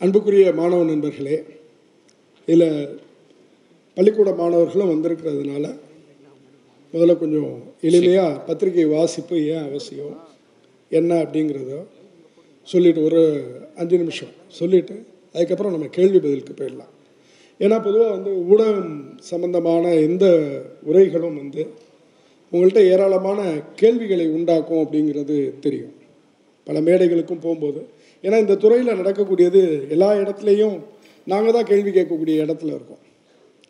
அன்புக்குரிய மாணவ நண்பர்களே இதில் பள்ளிக்கூட மாணவர்களும் வந்திருக்கிறதுனால முதல்ல கொஞ்சம் எளிமையாக பத்திரிகை வாசிப்பு ஏன் அவசியம் என்ன அப்படிங்கிறத சொல்லிட்டு ஒரு அஞ்சு நிமிஷம் சொல்லிவிட்டு அதுக்கப்புறம் நம்ம கேள்வி பதிலுக்கு போயிடலாம். ஏன்னா பொதுவாக வந்து ஊடகம் சம்பந்தமான எந்த உரைகளும் வந்து உங்கள்கிட்ட ஏராளமான கேள்விகளை உண்டாக்கும் அப்படிங்கிறது தெரியும். பல மேடைகளுக்கும் போகும்போது ஏன்னா இந்த துறையில் நடக்கக்கூடியது எல்லா இடத்துலையும் நாங்கள் தான் கேள்வி கேட்கக்கூடிய இடத்துல இருக்கோம்.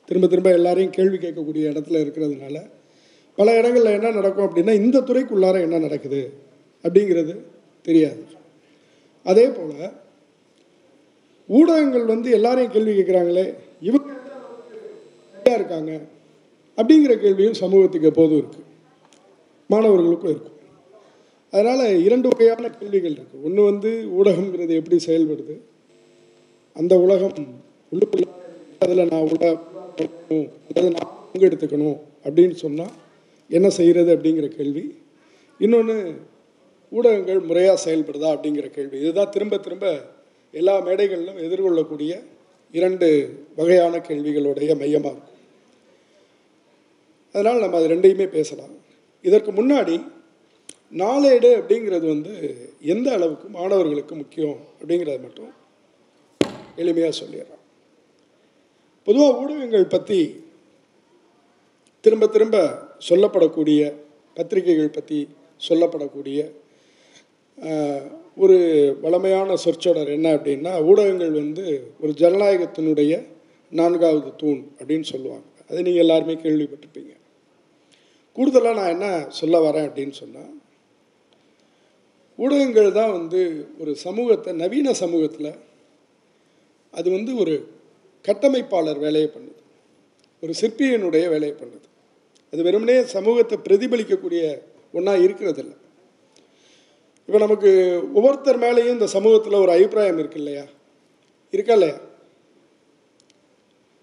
திரும்ப திரும்ப எல்லாரையும் கேள்வி கேட்கக்கூடிய இடத்துல இருக்கிறதுனால பல இடங்களில் என்ன நடக்கும் அப்படின்னா இந்த துறைக்குள்ளார என்ன நடக்குது அப்படிங்கிறது தெரியாது. அதே போல் ஊடகங்கள் வந்து எல்லாரையும் கேள்வி கேட்குறாங்களே இவங்க இருக்காங்க அப்படிங்கிற கேள்வியும் சமூகத்துக்கு எப்போதும் இருக்குது மாணவர்களுக்கும் இருக்கும். அதனால் இரண்டு வகையான கேள்விகள் இருக்குது ஒன்று வந்து ஊடகங்கிறது எப்படி செயல்படுது? அந்த உலகம் உள்ளுக்குள்ள அதில் நான் உள்ள அல்லது நான் பங்கெடுத்துக்கணும் அப்படின்னு சொன்னால் என்ன செய்கிறது அப்படிங்கிற கேள்வி. இன்னொன்று ஊடகங்கள் முறையாக செயல்படுதா அப்படிங்கிற கேள்வி. இதுதான் திரும்ப திரும்ப எல்லா மேடைகளிலும் எதிர்கொள்ளக்கூடிய இரண்டு வகையான கேள்விகளுடைய மையமாக இருக்கும். அதனால் நம்ம அது ரெண்டையுமே பேசலாம். இதற்கு முன்னாடி நாளேடு அப்படிங்கிறது வந்து எந்த அளவுக்கு மாணவர்களுக்கு முக்கியம் அப்படிங்கிறத மட்டும் எளிமையாக சொல்லிடுறோம் பொதுவாக ஊடகங்கள் பற்றி திரும்ப திரும்ப சொல்லப்படக்கூடிய பத்திரிகைகள் பற்றி சொல்லப்படக்கூடிய ஒரு வளமையான சொற்சொடர் என்ன அப்படின்னா ஊடகங்கள் வந்து ஒரு ஜனநாயகத்தினுடைய நான்காவது தூண் அப்படின்னு சொல்லுவாங்க. அதை நீங்கள் எல்லாருமே கேள்விப்பட்டிருப்பீங்க. கூடுதலாக நான் என்ன சொல்ல வரேன் அப்படின்னு சொன்னால் ஊடகங்கள் தான் வந்து ஒரு சமூகத்தை நவீன சமூகத்தில் அது வந்து ஒரு கட்டமைப்பாளர் வேலையை பண்ணுது. ஒரு சிற்பியினுடைய வேலையை பண்ணுது. அது வெறுமனே சமூகத்தை பிரதிபலிக்கக்கூடிய ஒன்றா இருக்கிறதில்ல. இப்போ நமக்கு ஒவ்வொருத்தர் மேலேயும் இந்த சமூகத்தில் ஒரு அபிப்பிராயம் இருக்கு இல்லையா? இருக்கா இல்லையா?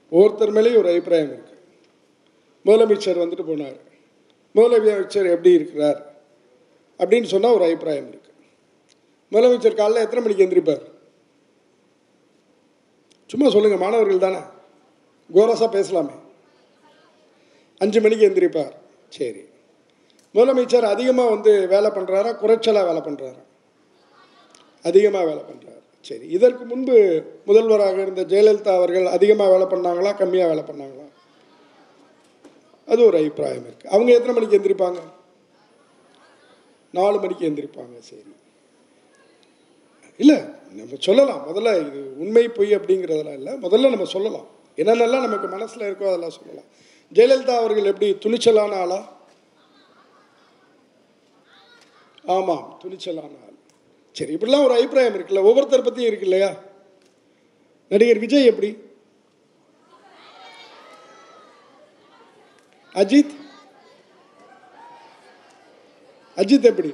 ஒவ்வொருத்தர் மேலேயும் ஒரு அபிப்பிராயம் இருக்கு. முதலமைச்சர் வந்துட்டு போனார். முதலமைச்சர் எப்படி இருக்கிறார்? அப்படின்னு சொன்னால் ஒரு அபிப்பிராயம் இருக்கு. முதலமைச்சர் காலைல எத்தனை மணிக்கு எந்திரிப்பார்? சும்மா சொல்லுங்கள் மாணவர்கள் தானே. கோரஸாக பேசலாமே. அஞ்சு மணிக்கு எந்திரிப்பார். சரி. முதலமைச்சர் அதிகமாக வந்து வேலை பண்ணுறாரா குறைச்சலாக வேலை பண்ணுறாரா அதிகமாக வேலை பண்ணுறாரு சரி. இதற்கு முன்பு முதல்வராக இருந்த ஜெயலலிதா அவர்கள் அதிகமாக வேலை பண்ணாங்களா? கம்மியாக வேலை பண்ணாங்களா? அது ஒரு அபிப்பிராயம் இருக்குது அவங்க எத்தனை மணிக்கு எந்திரிப்பாங்க? நாலு மணிக்கு எந்திரிப்பாங்க. சரி. இல்லை நம்ம சொல்லலாம். முதல்ல இது உண்மை பொய் அப்படிங்கிறதெல்லாம் இல்லை. முதல்ல நம்ம சொல்லலாம். என்னென்னலாம் நமக்கு மனசில் இருக்கோ அதெல்லாம் சொல்லலாம். ஜெயலலிதா அவர்கள் எப்படி துணிச்சலான ஆளா? ஆமாம் துணிச்சலான ஆள். சரி இப்படிலாம் ஒரு அபிப்பிராயம் இருக்குல்ல. ஒவ்வொருத்தர் பற்றியும் இருக்கு இல்லையா? நடிகர் விஜய் எப்படி? அஜித்? அஜித் எப்படி?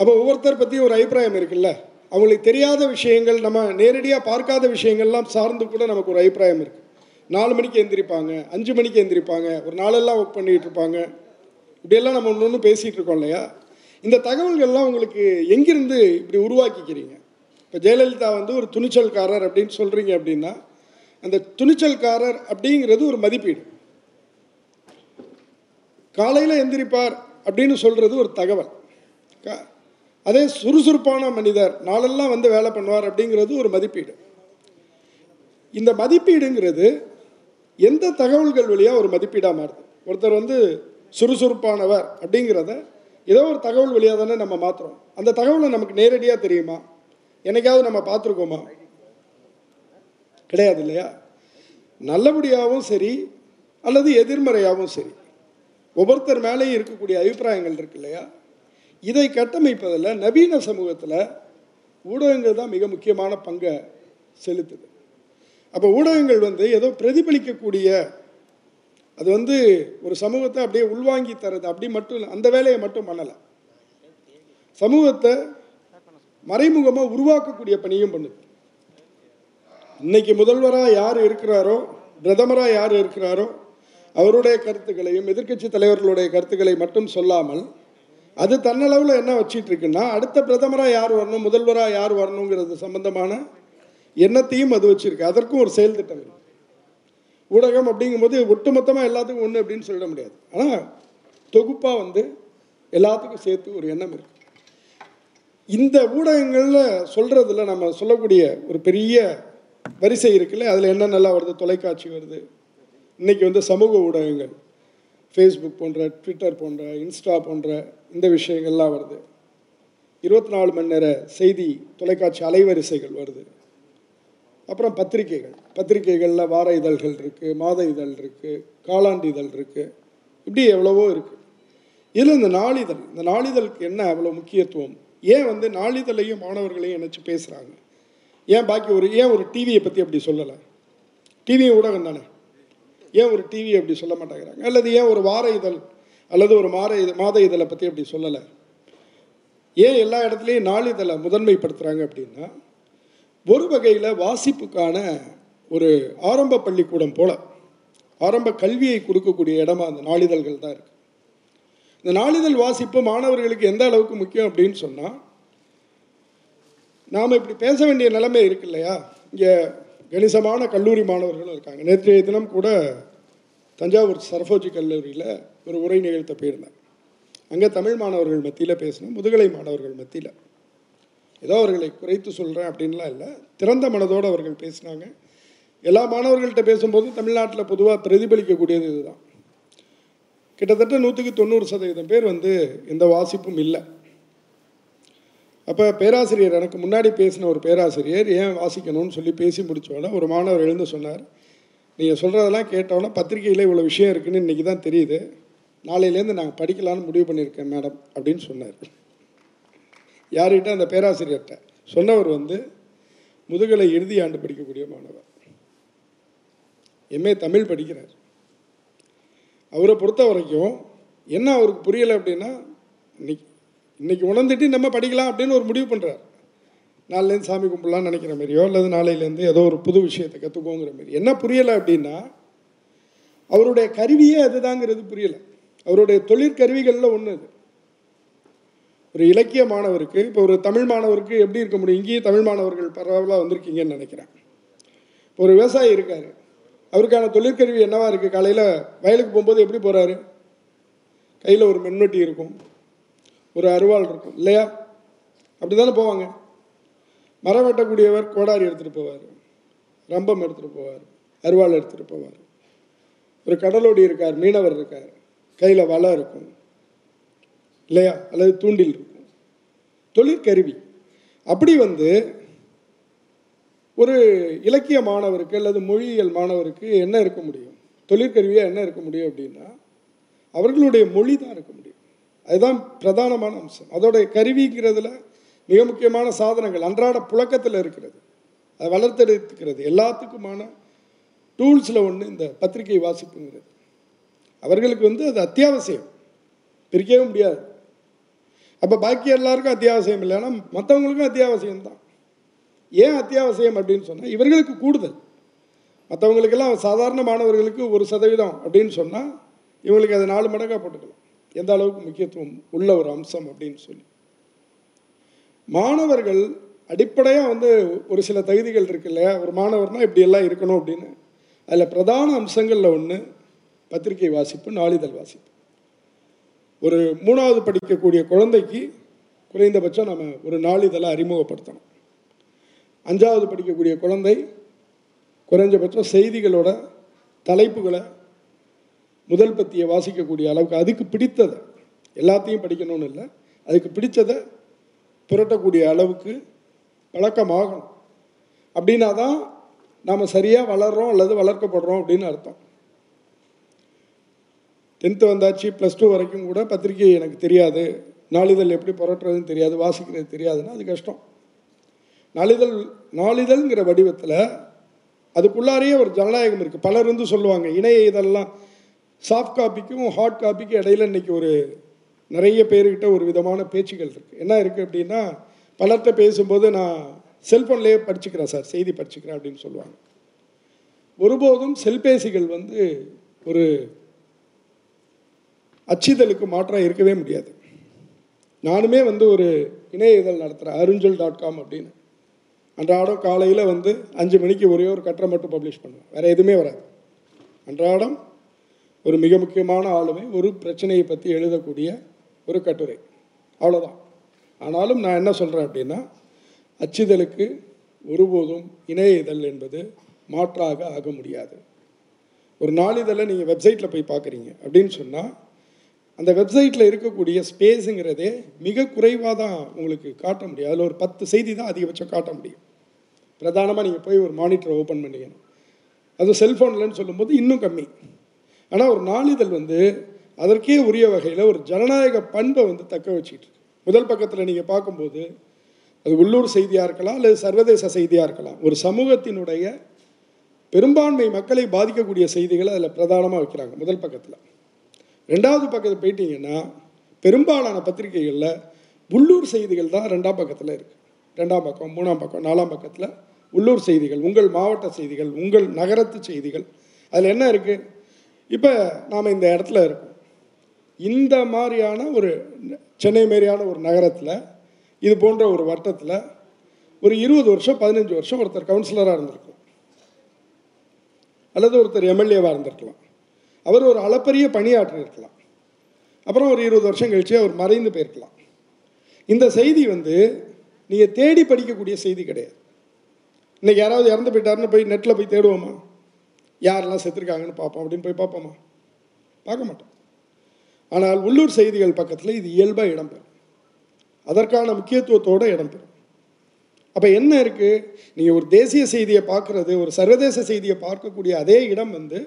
அப்போ ஒவ்வொருத்தர் பற்றி ஒரு அபிப்பிராயம் இருக்குல்ல? அவங்களுக்கு தெரியாத விஷயங்கள் நம்ம நேரடியாக பார்க்காத விஷயங்கள்லாம் சார்ந்து கூட நமக்கு ஒரு அபிப்பிராயம் இருக்குது நாலு மணிக்கு எந்திரிப்பாங்க அஞ்சு மணிக்கு எந்திரிப்பாங்க ஒரு நாளெல்லாம் ஒர்க் பண்ணிகிட்டு இருப்பாங்க. இப்படியெல்லாம் நம்ம ஒன்று ஒன்று பேசிகிட்டு இருக்கோம் இல்லையா? இந்த தகவல்கள்லாம் உங்களுக்கு எங்கிருந்து இப்படி உருவாக்கிக்கிறீங்க? இப்போ ஜெயலலிதா வந்து ஒரு துணிச்சல்காரர் அப்படின்னு சொல்கிறீங்க அப்படின்னா அந்த துணிச்சல்காரர் அப்படிங்கிறது ஒரு மதிப்பீடு. காலையில் எந்திரிப்பார் அப்படின்னு சொல்கிறது ஒரு தகவல். அதே சுறுசுறுப்பான மனிதர் நாளெல்லாம் வந்து வேலை பண்ணுவார் அப்படிங்கிறது ஒரு மதிப்பீடு. இந்த மதிப்பீடுங்கிறது எந்த தகவல்கள் வழியாக ஒரு மதிப்பீடாக மாறுது? ஒருத்தர் வந்து சுறுசுறுப்பானவர் அப்படிங்கிறத ஏதோ ஒரு தகவல் வழியாக தானே நம்ம மாற்றுறோம் அந்த தகவலை நமக்கு நேரடியாக தெரியுமா? என்னைக்காவது நம்ம பார்த்துருக்கோமா? கிடையாது இல்லையா? நல்லபடியாகவும் சரி அல்லது எதிர்மறையாகவும் சரி. ஒவ்வொருத்தர் மேலேயும் இருக்கக்கூடிய அபிப்பிராயங்கள் இருக்கு இல்லையா? இதை கட்டமைப்பதில் நவீன சமூகத்தில் ஊடகங்கள் தான் மிக முக்கியமான பங்கை செலுத்துது. அப்போ ஊடகங்கள் வந்து ஏதோ பிரதிபலிக்கக்கூடிய அது வந்து ஒரு சமூகத்தை அப்படியே உள்வாங்கி தரது. அப்படி மட்டும் அந்த வேலையை மட்டும் பண்ணலை. சமூகத்தை மறைமுகமாக உருவாக்கக்கூடிய பணியும் பண்ணுது. இன்னைக்கு முதல்வராக யார் இருக்கிறாரோ பிரதமராக யார் இருக்கிறாரோ அவருடைய கருத்துக்களையும் எதிர்க்கட்சி தலைவர்களுடைய கருத்துக்களை மட்டும் சொல்லாமல் அது தன்னளவில் என்ன வச்சிட்டு இருக்குன்னா அடுத்த பிரதமராக யார் வரணும் முதல்வராக யார் வரணுங்கிறது சம்பந்தமான எண்ணத்தையும் அது வச்சிருக்கு. அதற்கும் ஒரு செயல் திட்டம் ஊடகம் அப்படிங்கும்போது ஒட்டுமொத்தமாக எல்லாத்துக்கும் ஒன்று அப்படின்னு சொல்லிட முடியாது. ஆனால் தொகுப்பாக வந்து எல்லாத்துக்கும் சேர்த்து ஒரு எண்ணம் இருக்கு. இந்த ஊடகங்களில் சொல்கிறதுல நம்ம சொல்லக்கூடிய ஒரு பெரிய வரிசை இருக்குல்ல அதில் என்ன நல்லா வருது தொலைக்காட்சி வருது. இன்றைக்கி வந்து சமூக ஊடகங்கள். ஃபேஸ்புக் போன்ற ட்விட்டர் போன்ற இன்ஸ்டா போன்ற இந்த விஷயங்கள்லாம் வருது. இருபத்தி நாலு மணி நேர செய்தி தொலைக்காட்சி அலைவரிசைகள் வருது. அப்புறம் பத்திரிகைகள். பத்திரிகைகளில் வார இதழ்கள் இருக்குது மாத இதழ் இருக்குது காலாண்டு இதழ் இருக்குது இப்படி எவ்வளவோ இருக்குது இதில் இந்த நாளிதழ் இந்த நாளிதழுக்கு என்ன அவ்வளோ முக்கியத்துவம்? ஏன் வந்து நாளிதழையும் மாணவர்களையும் இணைச்சு பேசுகிறாங்க ஏன் பாக்கி ஒரு ஏன் ஒரு டிவியை பற்றி அப்படி சொல்லலை? டிவியும் ஊடகம் தானே? ஏன் ஒரு டிவி அப்படி சொல்ல மாட்டேங்கிறாங்க? அல்லது ஏன் ஒரு வார இதழ் அல்லது ஒரு மாத இது மாத இதழை பற்றி அப்படி சொல்லலை. ஏன் எல்லா இடத்துலையும் நாளிதழை முதன்மைப்படுத்துகிறாங்க அப்படின்னா ஒரு வகையில் வாசிப்புக்கான ஒரு ஆரம்ப பள்ளிக்கூடம் போல ஆரம்ப கல்வியை கொடுக்கக்கூடிய இடமா அந்த நாளிதழ்கள் தான் இருக்குது இந்த நாளிதழ் வாசிப்பு மாணவர்களுக்கு எந்த அளவுக்கு முக்கியம் அப்படின்னு சொன்னால் நாம் இப்படி பேச வேண்டிய நிலைமை இருக்கு இல்லையா? இங்கே கணிசமான கல்லூரி மாணவர்களும் இருக்காங்க. நேற்றைய தினம் கூட தஞ்சாவூர் சரஃபோஜி கல்லூரியில் ஒரு உரை நிகழ்த்த போயிருந்தேன். அங்கே தமிழ் மாணவர்கள் மத்தியில் பேசினேன் முதுகலை மாணவர்கள் மத்தியில். ஏதோ அவர்களை குறைத்து சொல்கிறேன் அப்படின்லாம் இல்லை திறந்த மனதோடு அவர்கள் பேசினாங்க. எல்லா மாணவர்கள்ட்ட பேசும்போது தமிழ்நாட்டில் பொதுவாக பிரதிபலிக்கக்கூடியது இதுதான். கிட்டத்தட்ட நூற்றுக்கு தொண்ணூறு சதவீதம் பேர் வந்து எந்த வாசிப்பும் இல்லை. அப்போ பேராசிரியர் எனக்கு முன்னாடி பேசின ஒரு பேராசிரியர் ஏன் வாசிக்கணும்னு சொல்லி பேசி முடித்தோடனே ஒரு மாணவர் எழுந்து சொன்னார் நீங்கள் சொல்கிறதெல்லாம் கேட்டோன்னா பத்திரிக்கையில் இவ்வளோ விஷயம் இருக்குதுன்னு இன்றைக்கி தான் தெரியுது. நாளையிலேருந்து நாங்கள் படிக்கலான்னு முடிவு பண்ணியிருக்கேன் மேடம் அப்படின்னு சொன்னார். யார்கிட்ட? அந்த பேராசிரியர்கிட்ட. சொன்னவர் வந்து முதுகலை இறுதி ஆண்டு படிக்கக்கூடிய மாணவர். எம்ஏ தமிழ் படிக்கிறார். அவரை பொறுத்த வரைக்கும் என்ன அவருக்கு புரியலை அப்படின்னா இன்னைக்கு இன்னைக்கு உணர்ந்துட்டு நம்ம படிக்கலாம் அப்படின்னு ஒரு முடிவு பண்ணுறார் நாளிலேருந்து சாமி கும்பிடலாம்னு நினைக்கிற மாதிரியோ அல்லது நாளையிலேருந்து ஏதோ ஒரு புது விஷயத்தை கற்றுக்கோங்கிற மாதிரி. என்ன புரியலை அப்படின்னா அவருடைய கருவியே அதுதாங்கிறது புரியலை. அவருடைய தொழிற்கருவிகளில் ஒன்று அது. ஒரு இலக்கிய மாணவருக்கு இப்போ ஒரு தமிழ் மாணவருக்கு எப்படி இருக்க முடியும்? இங்கேயும் தமிழ் மாணவர்கள் பரவலாக வந்திருக்கீங்கன்னு நினைக்கிறேன். இப்போ ஒரு விவசாயி இருக்கார். அவருக்கான தொழிற்கருவி என்னவா இருக்குது காலையில் வயலுக்கு போகும்போது எப்படி போகிறாரு கையில் ஒரு மென்வெட்டி இருக்கும். ஒரு அருவாள் இருக்கும். இல்லையா? அப்படி தானே போவாங்க. மரம் வெட்டக்கூடியவர் கோடாரி எடுத்துகிட்டு போவார். ரம்பம் எடுத்துகிட்டு போவார். அருவாள் எடுத்துகிட்டு போவார். ஒரு கடலோடி இருக்கார். மீனவர் இருக்கார். கையில் வலை இருக்கும். இல்லையா? அல்லது தூண்டில் இருக்கும். தொழிற்கருவி அப்படி வந்து ஒரு இலக்கிய மாணவருக்கு அல்லது மொழியியல் மாணவருக்கு என்ன இருக்க முடியும்? தொழிற்கருவியாக என்ன இருக்க முடியும் அப்படின்னா அவர்களுடைய மொழி தான் இருக்க முடியும். அதுதான் பிரதானமான அம்சம். அதோடைய கருவிங்கிறதுல மிக முக்கியமான சாதனங்கள். அன்றாட புழக்கத்தில் இருக்கிறது. அதை வளர்த்தெடுத்துக்கிறது எல்லாத்துக்குமான டூல்ஸில் ஒன்று இந்த பத்திரிகை வாசிப்புங்கிறது. அவர்களுக்கு வந்து அது அத்தியாவசியம். பிரிக்கவே முடியாது. அப்போ பாக்கி எல்லாருக்கும் அத்தியாவசியம் இல்லை. ஆனால் மற்றவங்களுக்கும் அத்தியாவசியம் தான். ஏன் அத்தியாவசியம் அப்படின்னு சொன்னால் இவர்களுக்கு கூடுதல். மற்றவங்களுக்கெல்லாம் சாதாரண மாணவர்களுக்கு ஒரு சதவீதம் அப்படின்னு சொன்னால் இவங்களுக்கு அதை நாலு மடங்காக போட்டுக்கலாம். எந்த அளவுக்கு முக்கியத்துவம் உள்ள ஒரு அம்சம் அப்படின்னு சொல்லி. மாணவர்கள் அடிப்படையாக வந்து ஒரு சில தகுதிகள் இருக்கு இல்லையா? ஒரு மாணவர்னால் இப்படியெல்லாம் இருக்கணும் அப்படின்னு. அதில் பிரதான அம்சங்களில் ஒன்று பத்திரிகை வாசிப்பு நாளிதழ் வாசிப்பு. ஒரு மூணாவது படிக்கக்கூடிய குழந்தைக்கு குறைந்தபட்சம் நம்ம ஒரு நாளிதழை அறிமுகப்படுத்தணும். அஞ்சாவது படிக்கக்கூடிய குழந்தை குறைஞ்சபட்சம் செய்திகளோட தலைப்புகளை முதல் பத்தியை வாசிக்கக்கூடிய அளவுக்கு அதுக்கு பிடித்ததை எல்லாத்தையும் படிக்கணும்னு இல்லை அதுக்கு பிடித்ததை புரட்டக்கூடிய அளவுக்கு பழக்கமாகணும். அப்படின்னா தான் நாம் சரியாக வளர்கிறோம் அல்லது வளர்க்கப்படுறோம் அப்படின்னு அர்த்தம். டென்த்து வந்தாச்சு ப்ளஸ் டூ வரைக்கும் கூட பத்திரிகை எனக்கு தெரியாது. நாளிதழ் எப்படி புரட்டுறதுன்னு தெரியாது வாசிக்கிறது தெரியாதுன்னா அது கஷ்டம். நாளிதழ் நாளிதழ்ங்கிற வடிவத்தில் அதுக்குள்ளாரையே ஒரு ஜனநாயகம் இருக்குது பலர் வந்து சொல்லுவாங்க இணைய இதெல்லாம் சாஃப்ட் காப்பிக்கும் ஹார்ட் காப்பிக்கும் இடையில இன்னைக்கு ஒரு நிறைய பேர்கிட்ட ஒரு விதமான பேச்சுகள் இருக்குது என்ன இருக்குது அப்படின்னா பலர்கிட்ட பேசும்போது நான் செல்ஃபோன்லேயே படிச்சுக்கிறேன் சார் செய்தி படிச்சுக்கிறேன் அப்படின்னு சொல்லுவாங்க. ஒருபோதும் செல்பேசிகள் வந்து ஒரு அச்சிதழுக்கு மாற்றம் இருக்கவே முடியாது. நானுமே வந்து ஒரு இணைய இதழ் நடத்துகிறேன் அருஞ்சல் டாட் காம் அப்படின்னு. அன்றாடம் காலையில் வந்து அஞ்சு மணிக்கு ஒரே ஒரு கட்டுரை மட்டும் பப்ளிஷ் பண்ணுவேன். வேறு எதுவுமே வராது. அன்றாடம் ஒரு மிக முக்கியமான ஆளுமை ஒரு பிரச்சனையை பற்றி எழுதக்கூடிய ஒரு கட்டுரை. அவ்வளோதான் ஆனாலும் நான் என்ன சொல்கிறேன் அப்படின்னா அச்சிதழுக்கு ஒருபோதும் இணைய இதழ் என்பது மாற்றாக ஆக முடியாது. ஒரு நாளிதழை நீங்கள் வெப்சைட்டில் போய் பார்க்குறீங்க அப்படின்னு சொன்னால் அந்த வெப்சைட்டில் இருக்கக்கூடிய ஸ்பேஸுங்கிறதே மிக குறைவாக தான் உங்களுக்கு காட்ட முடியும். அதில் ஒரு பத்து செய்தி தான் அதிகபட்சம் காட்ட முடியும். பிரதானமாக நீங்கள் போய் ஒரு மானிட்டரை ஓப்பன் பண்ணிக்கணும் அது செல்ஃபோன்லன்னு சொல்லும்போது இன்னும் கம்மி. ஆனால் ஒரு நாளிதழ் வந்து அதற்கே உரிய வகையில் ஒரு ஜனநாயக பண்பை வந்து தக்க வச்சுக்கிட்டு இருக்கு. முதல் பக்கத்தில் நீங்கள் பார்க்கும்போது அது உள்ளூர் செய்தியாக இருக்கலாம் அல்லது சர்வதேச செய்தியாக இருக்கலாம். ஒரு சமூகத்தினுடைய பெரும்பான்மை மக்களை பாதிக்கக்கூடிய செய்திகளை அதில் பிரதானமாக வைக்கிறாங்க முதல் பக்கத்தில். ரெண்டாவது பக்கத்தில் போயிட்டீங்கன்னா பெரும்பாலான பத்திரிகைகளில் உள்ளூர் செய்திகள் தான் ரெண்டாம் பக்கத்தில் இருக்குது ரெண்டாம் பக்கம் மூணாம் பக்கம் நாலாம் பக்கத்தில் உள்ளூர் செய்திகள் உங்கள் மாவட்ட செய்திகள் உங்கள் நகரத்து செய்திகள். அதில் என்ன இருக்குது இப்போ நாம் இந்த இடத்துல இருக்கோம். இந்த மாதிரியான ஒரு சென்னை மாரியான ஒரு நகரத்தில் இது போன்ற ஒரு வட்டத்தில் ஒரு இருபது வருஷம் பதினஞ்சு வருஷம் ஒருத்தர் கவுன்சிலராக இருந்திருக்கும். அல்லது ஒருத்தர் எம்எல்ஏவாக இருந்திருக்கலாம். அவர் ஒரு அளப்பரிய பணியாற்றி இருக்கலாம் அப்புறம் ஒரு இருபது வருஷம் கழிச்சு அவர் மறைந்து போயிருக்கலாம். இந்த செய்தி வந்து நீங்கள் தேடி படிக்கக்கூடிய செய்தி கிடையாது. இன்றைக்கி யாராவது இறந்து போயிட்டாருன்னு போய் நெட்டில் போய் தேடுவோமா? யாரெல்லாம் செத்துருக்காங்கன்னு பார்ப்போம் அப்படின்னு போய் பார்ப்போமா? பார்க்க மாட்டோம். ஆனால் உள்ளூர் செய்திகள் பக்கத்தில் இது இயல்பாக இடம்பெறும். அதற்கான முக்கியத்துவத்தோடு இடம்பெறும். அப்போ என்ன இருக்குது நீங்கள் ஒரு தேசிய செய்தியை பார்க்குறது ஒரு சர்வதேச செய்தியை பார்க்கக்கூடிய அதே இடம் வந்து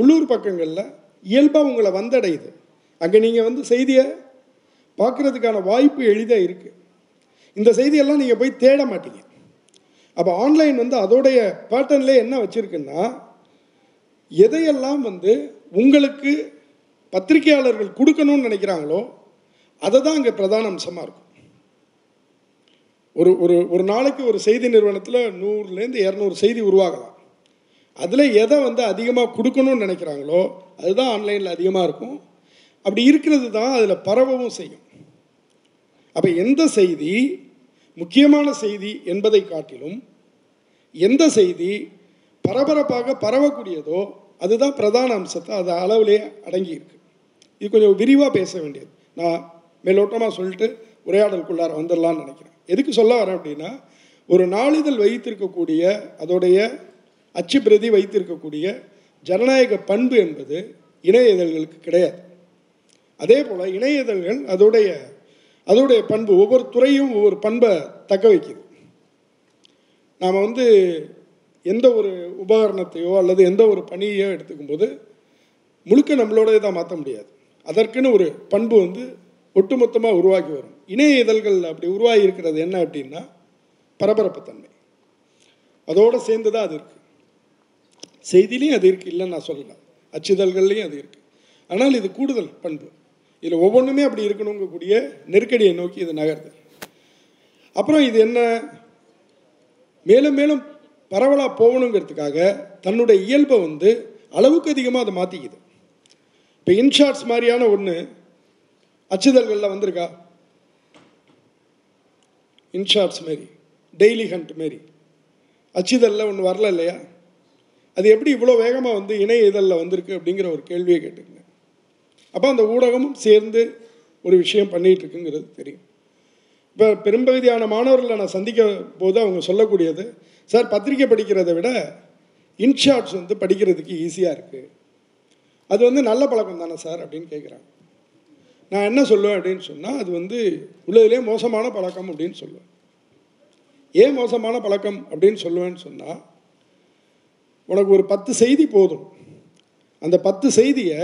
உள்ளூர் பக்கங்களில் இயல்பாக உங்களை வந்தடையுது. அங்கே நீங்கள் வந்து செய்தியை பார்க்குறதுக்கான வாய்ப்பு எளிதாக இருக்குது இந்த செய்தியெல்லாம் நீங்கள் போய் தேட மாட்டீங்க. அப்போ ஆன்லைன் வந்து அதோடைய பேட்டர்ன்லேயே என்ன வச்சுருக்குன்னா எதையெல்லாம் வந்து உங்களுக்கு பத்திரிகையாளர்கள் கொடுக்கணும்னு நினைக்கிறாங்களோ அதை தான் அங்கே பிரதான அம்சமாக இருக்கும். ஒரு ஒரு ஒரு நாளைக்கு ஒரு செய்தி நிறுவனத்தில் நூறுலேருந்து இரநூறு செய்தி உருவாகலாம். அதில் எதை வந்து அதிகமாக கொடுக்கணும்னு நினைக்கிறாங்களோ அதுதான் ஆன்லைனில் அதிகமாக இருக்கும். அப்படி இருக்கிறது தான் அதில் பரவவும் செய்யும். அப்போ எந்த செய்தி முக்கியமான செய்தி என்பதை காட்டிலும் எந்த செய்தி பரபரப்பாக பரவக்கூடியதோ அதுதான் பிரதான அம்சத்தை அது அளவிலே அடங்கியிருக்கு இது கொஞ்சம் விரிவாக பேச வேண்டியது. நான் மேலோட்டமாக சொல்லிட்டு உரையாடலுக்குள்ளார வந்துடலான்னு நினைக்கிறேன். எதுக்கு சொல்ல வரேன் அப்படின்னா ஒரு நாளிதழ் வைத்திருக்கக்கூடிய அதோடைய அச்சு பிரதி வைத்திருக்கக்கூடிய ஜனநாயக பண்பு என்பது இணைய இதழ்களுக்கு கிடையாது. அதே போல் இணைய இதழ்கள் அதோடைய அதோடைய பண்பு ஒவ்வொரு துறையும் ஒவ்வொரு பண்பை தக்க வைக்குது. நாம் வந்து எந்த ஒரு உபகரணத்தையோ அல்லது எந்த ஒரு பணியையோ எடுத்துக்கும்போது முழுக்க நம்மளோடய தான் மாற்ற முடியாது. அதற்குன்னு ஒரு பண்பு வந்து ஒட்டுமொத்தமாக உருவாக்கி வரும். இணைய இதழ்கள் அப்படி உருவாகி இருக்கிறது என்ன அப்படின்னா பரபரப்புத்தன்மை. அதோடு சேர்ந்து தான் அது இருக்குது செய்திலையும் அது இருக்குது இல்லைன்னு நான் சொல்லலை. அச்சுதல்கள்லையும் அது இருக்குது ஆனால் இது கூடுதல் பண்பு. இதில் ஒவ்வொன்றுமே அப்படி இருக்கணுங்கக்கூடிய நெருக்கடியை நோக்கி இது நகருது. அப்புறம் இது என்ன? மேலும் மேலும் பரவலாக போகணுங்கிறதுக்காக தன்னுடைய இயல்பை வந்து அளவுக்கு அதிகமாக அதை மாற்றிக்குது இப்போ இன்ஷார்ட்ஸ் மாதிரியான ஒன்று அச்சுதல்களில் வந்திருக்கா? இன்ஷார்ட்ஸ் மாரி டெய்லி ஹண்ட் மாரி. அச்சுதலில் ஒன்று வரல இல்லையா? அது எப்படி இவ்வளோ வேகமாக வந்து இணைய இதழில் வந்திருக்கு அப்படிங்கிற ஒரு கேள்வியை கேட்டுக்கங்க அப்போ அந்த ஊடகமும் சேர்ந்து ஒரு விஷயம் பண்ணிகிட்டு இருக்குங்கிறது தெரியும். இப்போ பெரும்பகுதியான மாணவர்களை நான் சந்திக்க போது அவங்க சொல்லக்கூடியது சார் பத்திரிக்கை படிக்கிறதை விட இன்ஷார்ட்ஸ் வந்து படிக்கிறதுக்கு ஈஸியாக இருக்குது அது வந்து நல்ல பழக்கம் தானே சார்? அப்படின்னு கேட்குறாங்க நான் என்ன சொல்லுவேன் அப்படின்னு சொன்னால் அது வந்து உள்ளதுலேயே மோசமான பழக்கம் அப்படின்னு சொல்லுவேன். ஏன் மோசமான பழக்கம் அப்படின்னு சொல்லுவேன்னு சொன்னால் உனக்கு ஒரு பத்து செய்தி போதும். அந்த பத்து செய்தியை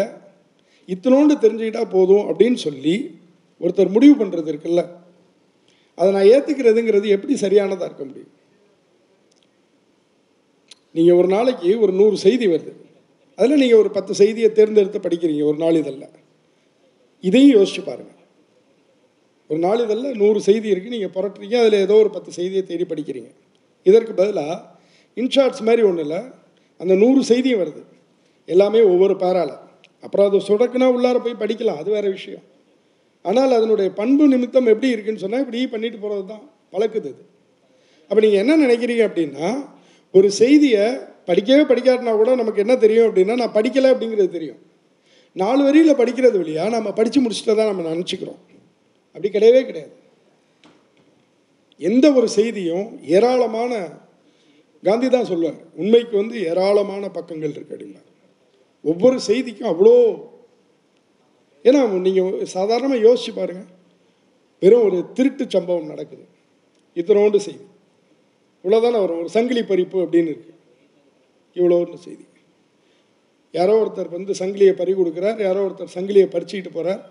இத்தனோண்டு தெரிஞ்சுக்கிட்டா போதும் அப்படின்னு சொல்லி ஒருத்தர் முடிவு பண்ணுறது இருக்குல்ல. அதை நான் ஏற்றுக்கிறதுங்கிறது எப்படி சரியானதாக இருக்க முடியும்? நீங்கள் ஒரு நாளைக்கு ஒரு நூறு செய்தி வருது. அதில் நீங்கள் ஒரு பத்து செய்தியை தேர்ந்தெடுத்து படிக்கிறீங்க ஒரு நாளிதழில் இதையும் யோசிச்சு பாருங்கள் ஒரு நாளிதழில் நூறு செய்தி இருக்குது நீங்கள் புரட்டுறீங்க அதில் ஏதோ ஒரு பத்து செய்தியை தேடி படிக்கிறீங்க. இதற்கு பதிலாக இன்ஷார்ட்ஸ் மாதிரி ஒன்றும் இல்லை அந்த நூறு செய்தியும் வருது. எல்லாமே ஒவ்வொரு பேரால். அப்புறம் அது சொடக்குனா உள்ளார போய் படிக்கலாம். அது வேறு விஷயம். ஆனால் அதனுடைய பண்பு நிமித்தம் எப்படி இருக்குன்னு சொன்னால் இப்படி பண்ணிட்டு போகிறது தான் பழக்குது அது. அப்போ நீங்கள் என்ன நினைக்கிறீங்க அப்படின்னா ஒரு செய்தியை படிக்கவே படிக்காட்டினா கூட நமக்கு என்ன தெரியும் அப்படின்னா நான் படிக்கலை அப்படிங்கிறது தெரியும். நாலு வரியில் படிக்கிறது வழியா நம்ம படித்து முடிச்சுட்டு தான் நம்ம நினச்சிக்கிறோம். அப்படி கிடையவே கிடையாது. எந்த ஒரு செய்தியும் ஏராளமான காந்தி தான் சொல்லுவார் உண்மைக்கு வந்து ஏராளமான பக்கங்கள் இருக்கு அப்படின்னா ஒவ்வொரு செய்திக்கும் அவ்வளோ ஏன்னா நீங்கள் சாதாரணமாக யோசிச்சு பாருங்க வெறும் ஒரு திருட்டு சம்பவம் நடக்குது. இத்தனோண்டு செய்தி. இவ்வளோதானே வரும் ஒரு சங்கிலி பறிப்பு அப்படின்னு இருக்கு. இவ்வளோன்னு செய்தி. யாரோ ஒருத்தர் வந்து சங்கிலியை பறி கொடுக்குறார் யாரோ ஒருத்தர் சங்கிலியை பறிச்சுக்கிட்டு போகிறார்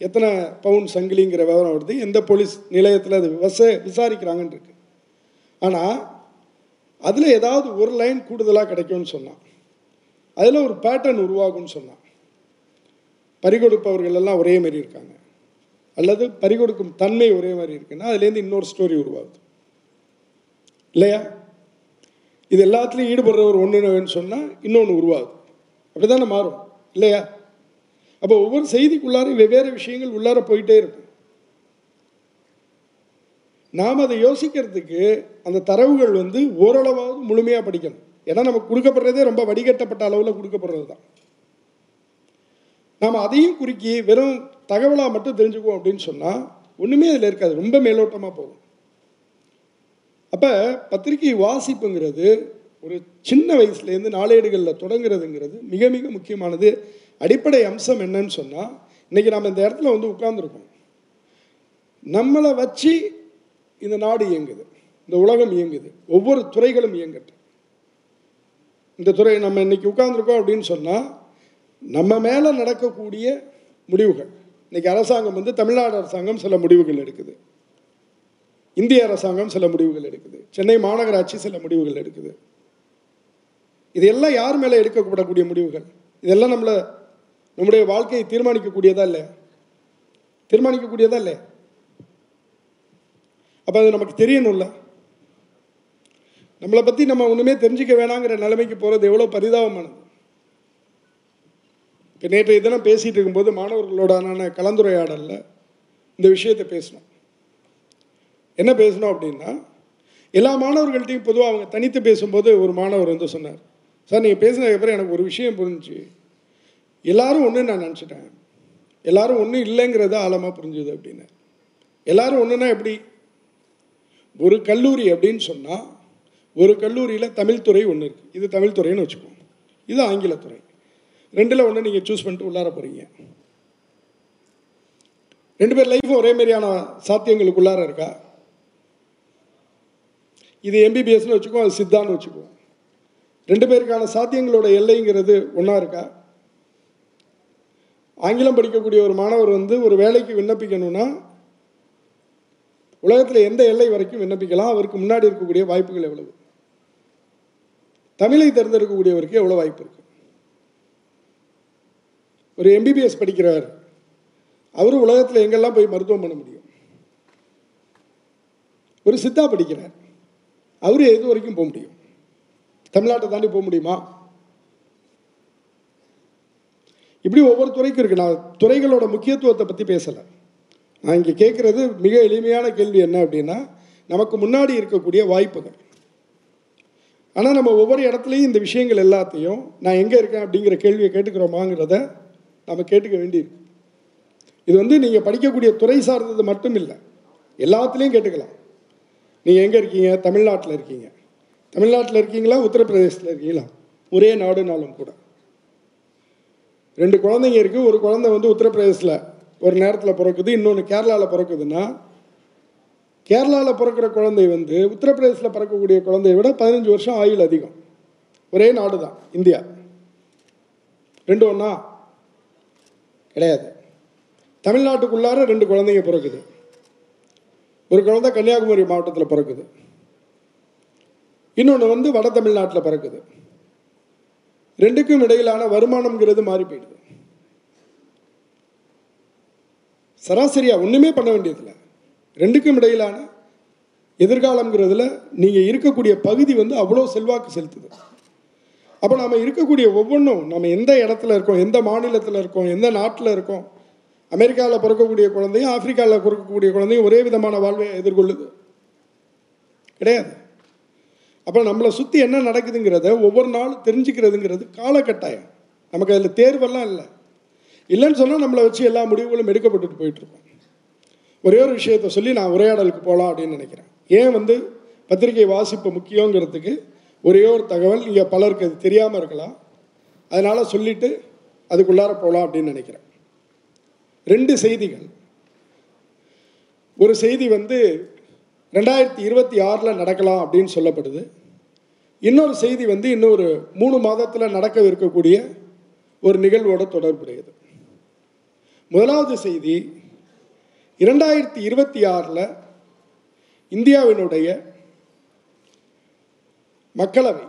எத்தனை பவுன் சங்கிலிங்கிற விவரம் வருது எந்த போலீஸ் நிலையத்தில் அது விவச விசாரிக்கிறாங்கன்னு இருக்கு. ஆனால் அதில் ஏதாவது ஒரு லைன் கூடுதலாக கிடைக்கும்னு சொன்னான். அதில் ஒரு பேட்டர்ன் உருவாகும்னு சொன்னான். பறிகொடுப்பவர்கள் எல்லாம் ஒரே மாதிரி இருக்காங்க. அல்லது பறிகொடுக்கும் தன்மை ஒரே மாதிரி இருக்குன்னா அதுலேருந்து இன்னொரு ஸ்டோரி உருவாகுது. இல்லையா? இது எல்லாத்துலேயும் ஈடுபடுறவர் ஒன்றுன்னு சொன்னால் இன்னொன்று உருவாகுது. அப்படி தானே மாறும்? இல்லையா? அப்போ ஒவ்வொரு செய்திக்குள்ளார வெவ்வேறு விஷயங்கள் உள்ளார போயிட்டே இருக்கும். நாம் அதை யோசிக்கிறதுக்கு அந்த தரவுகள் வந்து ஓரளவாவது முழுமையாக படிக்கணும். ஏன்னா நமக்கு கொடுக்கப்படுறதே ரொம்ப வடிகட்டப்பட்ட அளவில் கொடுக்கப்படுறது தான் நாம் அதையும் குறுக்கி வெறும் தகவலாக மட்டும் தெரிஞ்சுக்குவோம் அப்படின்னு சொன்னால் ஒன்றுமே அதில் இருக்காது. ரொம்ப மேலோட்டமாக போகும். அப்போ பத்திரிகை வாசிப்புங்கிறது ஒரு சின்ன வயசுலேருந்து நாளேடுகளில் தொடங்குறதுங்கிறது மிக மிக முக்கியமானது. அடிப்படை அம்சம் என்னன்னு சொன்னால் இன்றைக்கி நம்ம இந்த இடத்துல வந்து உட்கார்ந்துருக்கோம். நம்மளை வச்சு இந்த நாடு இயங்குது. இந்த உலகம் இயங்குது. ஒவ்வொரு துறைகளும் இயங்கட்டும் இந்த துறை நம்ம இன்னைக்கு உட்கார்ந்துருக்கோம் அப்படின்னு சொன்னால் நம்ம மேலே நடக்கக்கூடிய முடிவுகள். இன்னைக்கு அரசாங்கம் வந்து தமிழ்நாடு அரசாங்கம் சில முடிவுகள் எடுக்குது. இந்திய அரசாங்கம் சில முடிவுகள் எடுக்குது. சென்னை மாநகராட்சி சில முடிவுகள் எடுக்குது. இதெல்லாம் யார் மேலே எடுக்கப்படக்கூடிய முடிவுகள்? இதெல்லாம் நம்மளை நம்முடைய வாழ்க்கையை தீர்மானிக்கக்கூடியதா இல்லை தீர்மானிக்கக்கூடியதா இல்லை அப்போ அது நமக்கு தெரியணும்ல. நம்மளை பற்றி நம்ம ஒன்றுமே தெரிஞ்சுக்க வேணாங்கிற நிலைமைக்கு போகிறது எவ்வளோ பரிதாபமானது. இப்போ நேற்றைய தினம் பேசிகிட்டு இருக்கும்போது மாணவர்களோடான கலந்துரையாடலில் இந்த விஷயத்தை பேசணும் என்ன பேசணும் அப்படின்னா எல்லா மாணவர்கள்ட்டையும் பொதுவாக அவங்க தனித்து பேசும்போது ஒரு மாணவர் வந்து சொன்னார் சார் நீங்கள் பேசினதுக்கப்புறம் எனக்கு ஒரு விஷயம் புரிஞ்சுச்சு. எல்லாரும் ஒன்று நான் நினச்சிட்டேன். எல்லாரும் ஒன்றும் இல்லைங்கிறது ஆழமாக புரிஞ்சுது அப்படின்னு எல்லாரும் ஒன்றுனா எப்படி? ஒரு கல்லூரி அப்படின்னு சொன்னால் ஒரு கல்லூரியில் தமிழ்துறை ஒன்று இருக்குது இது தமிழ்துறைன்னு வச்சுக்கோங்க. இது ஆங்கிலத்துறை ரெண்டில் ஒன்று நீங்கள் சூஸ் பண்ணிட்டு உள்ளார போகிறீங்க ரெண்டு பேர் லைஃப்பும் ஒரே மாதிரியான சாத்தியங்களுக்கு உள்ளார இருக்கா? இது எம்பிபிஎஸ்னு வச்சுக்கோ அது சித்தான்னு வச்சுக்கோ. ரெண்டு பேருக்கான சாத்தியங்களோட எல்லைங்கிறது ஒன்றா இருக்கா? ஆங்கிலம் படிக்கக்கூடிய ஒரு மாணவர் வந்து ஒரு வேலைக்கு விண்ணப்பிக்கணும்னா உலகத்தில் எந்த எல்லை வரைக்கும் விண்ணப்பிக்கலாம். அவருக்கு முன்னாடி இருக்கக்கூடிய வாய்ப்புகள் எவ்வளவு? தமிழை தேர்ந்தெடுக்கக்கூடியவருக்கு எவ்வளோ வாய்ப்பு இருக்கு? ஒரு எம்பிபிஎஸ் படிக்கிறார். அவர் உலகத்தில் எங்கெல்லாம் போய் மருத்துவம் பண்ண முடியும்? ஒரு சித்தா படிக்கிறார். அவர் எது வரைக்கும் போக முடியும்? தமிழ்நாட்டை தாண்டி போக முடியுமா? இப்படி ஒவ்வொரு துறைக்கும் இருக்கு. நான் துறைகளோட முக்கியத்துவத்தை பற்றி பேசலை. நான் இங்கே கேட்குறது மிக எளிமையான கேள்வி என்ன அப்படின்னா நமக்கு முன்னாடி இருக்கக்கூடிய வாய்ப்புகள். ஆனால் நம்ம ஒவ்வொரு இடத்துலையும் இந்த விஷயங்கள் எல்லாத்தையும் நான் எங்கே இருக்கேன் அப்படிங்கிற கேள்வியை கேட்டுக்கிறோமாங்கிறத நம்ம கேட்டுக்க வேண்டியிருக்கு. இது வந்து நீங்கள் படிக்கக்கூடிய துறை சார்ந்தது மட்டும் இல்லை எல்லாத்துலேயும் கேட்டுக்கலாம். நீங்கள் எங்கே இருக்கீங்க? தமிழ்நாட்டில் இருக்கீங்க. தமிழ்நாட்டில் இருக்கீங்களா? உத்தரப்பிரதேசத்தில் இருக்கீங்களா? ஒரே நாடுனாலும் கூட. ரெண்டு குழந்தைங்க இருக்குது ஒரு குழந்தை வந்து உத்தரப்பிரதேசில் ஒரு நேரத்தில் பிறக்குது இன்னொன்று கேரளாவில் பிறக்குதுன்னா கேரளாவில் பிறக்கிற குழந்தை வந்து உத்தரப்பிரதேசில் பிறக்கக்கூடிய குழந்தைய விட பதினஞ்சு வருஷம் ஆயுள் அதிகம். ஒரே நாடு தான் இந்தியா. ரெண்டு ஒன்றா கிடையாது. தமிழ்நாட்டுக்குள்ளார ரெண்டு குழந்தைங்க பிறக்குது. ஒரு குழந்தை கன்னியாகுமரி மாவட்டத்தில் பிறக்குது. இன்னொன்று வந்து வட தமிழ்நாட்டில் பிறக்குது. ரெண்டுக்கும் இடையிலான வருமானம்ங்கிறது மாறி போயிடுது. சராசரியாக ஒன்றுமே பண்ண வேண்டியதில்லை. ரெண்டுக்கும் இடையிலான எதிர்காலங்கிறதுல நீங்கள் இருக்கக்கூடிய பகுதி வந்து அவ்வளோ செல்வாக்கு செலுத்துது. அப்போ நம்ம இருக்கக்கூடிய ஒவ்வொன்றும் நம்ம எந்த இடத்துல இருக்கோம் எந்த மாநிலத்தில் இருக்கோம் எந்த நாட்டில் இருக்கோம் அமெரிக்காவில் பிறக்கக்கூடிய குழந்தையும் ஆப்பிரிக்காவில் பிறக்கக்கூடிய குழந்தையும் ஒரே விதமான வாழ்வை எதிர்கொள்ளுது. கிடையாது. அப்போ நம்மளை சுற்றி என்ன நடக்குதுங்கிறத ஒவ்வொரு நாளும் தெரிஞ்சுக்கிறதுங்கிறது காலகட்டாயம். நமக்கு அதில் தேர்வெல்லாம் இல்லை. இல்லைன்னு சொன்னால் நம்மளை வச்சு எல்லா முடிவுகளும் எடுக்கப்பட்டுட்டு போயிட்டுருக்கோம் ஒரே ஒரு விஷயத்தை சொல்லி நான் உரையாடலுக்கு போகலாம் அப்படின்னு நினைக்கிறேன். ஏன் வந்து பத்திரிகை வாசிப்பு முக்கியங்கிறதுக்கு ஒரே ஒரு தகவல் இங்கே பலருக்கு அது தெரியாமல் இருக்கலாம். அதனால் சொல்லிவிட்டு அதுக்குள்ளார போகலாம் அப்படின்னு நினைக்கிறேன். ரெண்டு செய்திகள். ஒரு செய்தி வந்து ரெண்டாயிரத்தி இருபத்தி ஆறில் நடக்கலாம் அப்படின்னு சொல்லப்படுது. இன்னொரு செய்தி வந்து இன்னொரு மூணு மாதத்தில் நடக்க இருக்கக்கூடிய ஒரு நிகழ்வோட தொடர்புடையது. முதலாவது செய்தி இரண்டாயிரத்தி இருபத்தி ஆறில் இந்தியாவினுடைய மக்களவை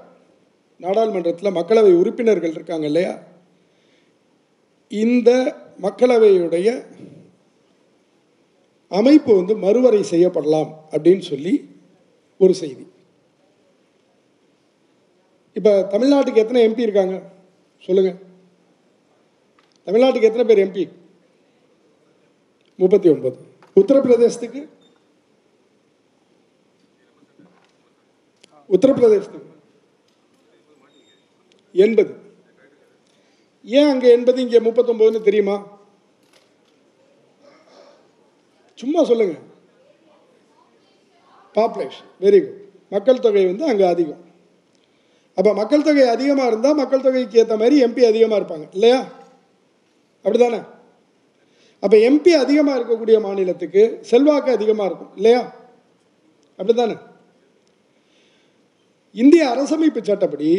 நாடாளுமன்றத்தில் மக்களவை உறுப்பினர்கள் இருக்காங்க இல்லையா? இந்த மக்களவையுடைய அமைப்பு வந்து மறுவரை செய்யப்படலாம் அப்படின்னு சொல்லி ஒரு செய்தி. இப்போ தமிழ்நாட்டுக்கு எத்தனை எம்பி இருக்காங்க? சொல்லுங்கள் தமிழ்நாட்டுக்கு எத்தனை பேர் எம்பி? முப்பத்தி ஒன்பது உத்தரப்பிரதேசத்துக்கு உத்தரப்பிரதேசத்துக்கு எண்பது ஏன் அங்கே எண்பது இங்கே முப்பத்தொம்போதுன்னு தெரியுமா சும்மா சொல்லுங்க. பாப்புலேஷன் வெரி குட் மக்கள் தொகை வந்து அங்கே அதிகம். அப்போ மக்கள் தொகை அதிகமாக இருந்தால் மக்கள் தொகைக்கு ஏற்ற மாதிரி எம்பி அதிகமாக இருப்பாங்க இல்லையா? அப்படிதானே? அப்போ எம்பி அதிகமாக இருக்கக்கூடிய மாநிலத்துக்கு செல்வாக்கு அதிகமாக இருக்கும் இல்லையா? அப்படிதானே இந்திய அரசமைப்பு சட்டப்படி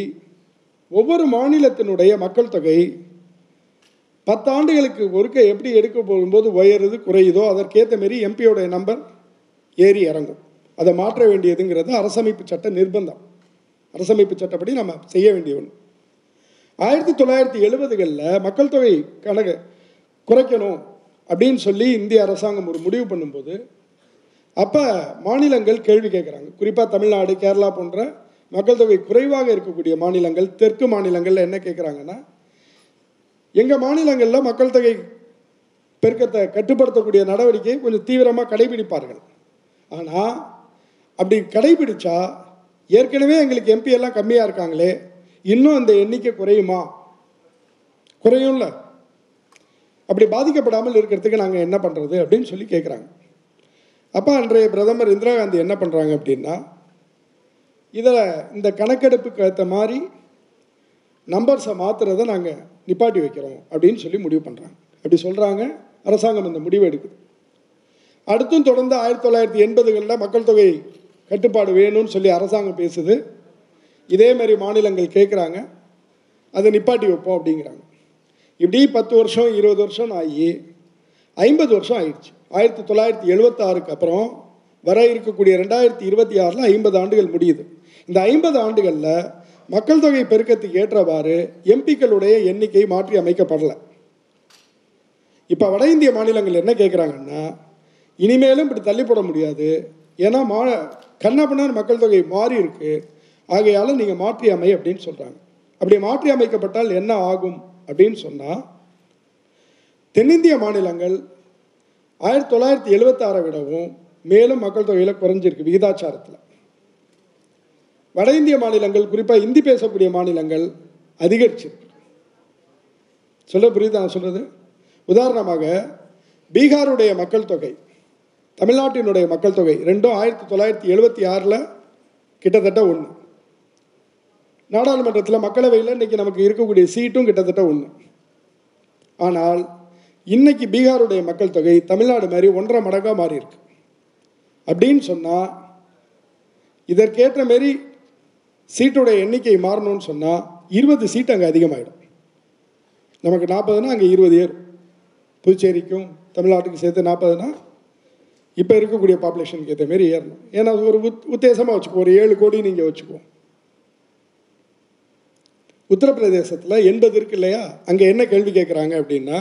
ஒவ்வொரு மாநிலத்தினுடைய மக்கள் தொகை பத்தாண்டுகளுக்கு ஒருக்க எப்படி எடுக்க போகும்போது உயருது குறையுதோ அதற்கேற்ற மாரி எம்பியோடைய நம்பர் ஏறி இறங்கும். அதை மாற்ற வேண்டியதுங்கிறது அரசமைப்பு சட்ட நிர்பந்தம். அரசமைப்பு சட்டப்படி நம்ம செய்ய வேண்டிய ஒன்று ஆயிரத்தி தொள்ளாயிரத்தி எழுபதுகளில் மக்கள் தொகை கணக்கு குறைக்கணும். அப்படின்னு சொல்லி இந்திய அரசாங்கம் ஒரு முடிவு பண்ணும்போது அப்போ மாநிலங்கள் கேள்வி கேட்குறாங்க குறிப்பாக தமிழ்நாடு கேரளா போன்ற மக்கள் தொகை குறைவாக இருக்கக்கூடிய மாநிலங்கள் தெற்கு மாநிலங்களில் என்ன கேட்குறாங்கன்னா எங்கள் மாநிலங்களில் மக்கள் தொகை பெருக்கத்தை கட்டுப்படுத்தக்கூடிய நடவடிக்கையை கொஞ்சம் தீவிரமாக கடைபிடிப்பார்கள். ஆனால் அப்படி கடைபிடிச்சா ஏற்கனவே எங்களுக்கு எம்பி எல்லாம் கம்மியாக இருக்காங்களே இன்னும் அந்த எண்ணிக்கை குறையுமா? குறையும்ல. அப்படி பாதிக்கப்படாமல் இருக்கிறதுக்கு நாங்கள் என்ன பண்ணுறது அப்படின்னு சொல்லி கேட்குறாங்க அப்போ அன்றைய பிரதமர் இந்திரா காந்தி என்ன பண்ணுறாங்க அப்படின்னா இதில் இந்த கணக்கெடுப்புக்கு ஏற்ற மாதிரி நம்பர்ஸை மாற்றுறதை நாங்கள் நிப்பாட்டி வைக்கிறோம் அப்படின்னு சொல்லி முடிவு பண்ணுறாங்க அப்படி சொல்கிறாங்க அரசாங்கம் இந்த முடிவு எடுக்குது. அடுத்தும் தொடர்ந்து ஆயிரத்தி தொள்ளாயிரத்தி எண்பதுகளில் மக்கள் தொகை கட்டுப்பாடு வேணும்னு சொல்லி அரசாங்கம் பேசுது. இதே மாதிரி மாநிலங்கள் கேட்குறாங்க அதை நிப்பாட்டி வைப்போம் அப்படிங்கிறாங்க. இப்படி பத்து வருஷம் இருபது வருஷம் ஆகி ஐம்பது வருஷம் ஆயிடுச்சு. ஆயிரத்தி தொள்ளாயிரத்தி எழுபத்தாறுக்கு அப்புறம் வர இருக்கக்கூடிய ரெண்டாயிரத்தி இருபத்தி ஆறில் ஐம்பது ஆண்டுகள் முடியுது. இந்த ஐம்பது ஆண்டுகளில் மக்கள் தொகை பெருக்கத்துக்கு ஏற்றவாறு எம்பிக்களுடைய எண்ணிக்கை மாற்றி அமைக்கப்படலை. இப்போ வட இந்திய மாநிலங்கள் என்ன கேட்குறாங்கன்னா இனிமேலும் இப்படி தள்ளி போட முடியாது. ஏன்னா மா கண்ணப்பண்ணார் மக்கள் தொகை மாறி இருக்கு. ஆகையால் நீங்கள் மாற்றி அமை அப்படின்னு சொல்கிறாங்க அப்படி மாற்றி அமைக்கப்பட்டால் என்ன ஆகும்? அப்படின்னு சொன்னால் தென்னிந்திய மாநிலங்கள் ஆயிரத்தி தொள்ளாயிரத்தி எழுபத்தாறை விடவும் மேலும் மக்கள் தொகையில் குறைஞ்சிருக்கு விகிதாச்சாரத்தில். வட இந்திய மாநிலங்கள் குறிப்பாக இந்தி பேசக்கூடிய மாநிலங்கள் அதிகரிச்சிருக்கு. சொல்ல புரியுது நான் சொல்கிறது உதாரணமாக பீகாருடைய மக்கள் தொகை தமிழ்நாட்டினுடைய மக்கள் தொகை ரெண்டும் ஆயிரத்தி தொள்ளாயிரத்தி எழுபத்தி ஆறில் கிட்டத்தட்ட ஒன்று நாடாளுமன்றத்தில் மக்களவையில் இன்றைக்கி நமக்கு இருக்கக்கூடிய சீட்டும் கிட்டத்தட்ட ஒன்று ஆனால் இன்றைக்கி பீகாருடைய மக்கள் தொகை தமிழ்நாடு மாதிரி ஒன்றரை மடங்காக மாறியிருக்கு அப்படின்னு சொன்னால் இதற்கேற்ற மாரி சீட்டுடைய எண்ணிக்கை மாறணும்னு சொன்னால் இருபது சீட் அங்கே அதிகமாகிடும் நமக்கு நாற்பதுனா அங்கே இருபது ஏறும். புதுச்சேரிக்கும் தமிழ்நாட்டுக்கு சேர்த்து நாற்பதுனா இப்போ இருக்கக்கூடிய பாப்புலேஷனுக்கு ஏற்ற மாரி ஏறணும். ஏன்னா அது ஒரு உத் உத்தேசமாக வச்சுக்குவோம். ஒரு ஏழு கோடி நீங்கள் வச்சுக்குவோம். உத்தரப்பிரதேசத்தில் எண்பது இருக்கு இல்லையா? அங்கே என்ன கேள்வி கேட்குறாங்க அப்படின்னா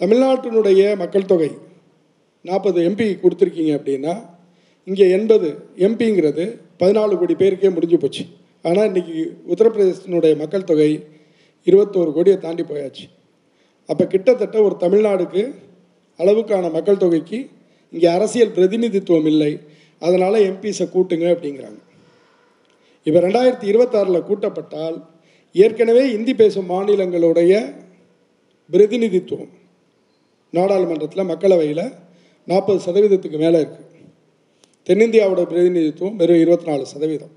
தமிழ்நாட்டினுடைய மக்கள் தொகை நாற்பது எம்பி கொடுத்துருக்கீங்க அப்படின்னா இங்கே எண்பது எம்பிங்கிறது பதினாலு கோடி பேருக்கே முடிஞ்சு போச்சு. ஆனால் இன்றைக்கி உத்தரப்பிரதேசத்தினுடைய மக்கள் தொகை இருபத்தோரு கோடியை தாண்டி போயாச்சு. அப்போ கிட்டத்தட்ட ஒரு தமிழ்நாடுக்கு அளவுக்கான மக்கள் தொகைக்கு இங்கே அரசியல் பிரதிநிதித்துவம் இல்லை. அதனால் எம்பிஸை கூட்டுங்க அப்படிங்கிறாங்க. இப்போ ரெண்டாயிரத்தி இருபத்தாறில் கூட்டப்பட்டால் ஏற்கனவே இந்தி பேசும் மாநிலங்களுடைய பிரதிநிதித்துவம் நாடாளுமன்றத்தில் மக்களவையில் நாற்பது சதவீதத்துக்கு மேலே இருக்குது தென்னிந்தியாவோட பிரதிநிதித்துவம் வெறும் இருபத்தி நாலு சதவீதம்.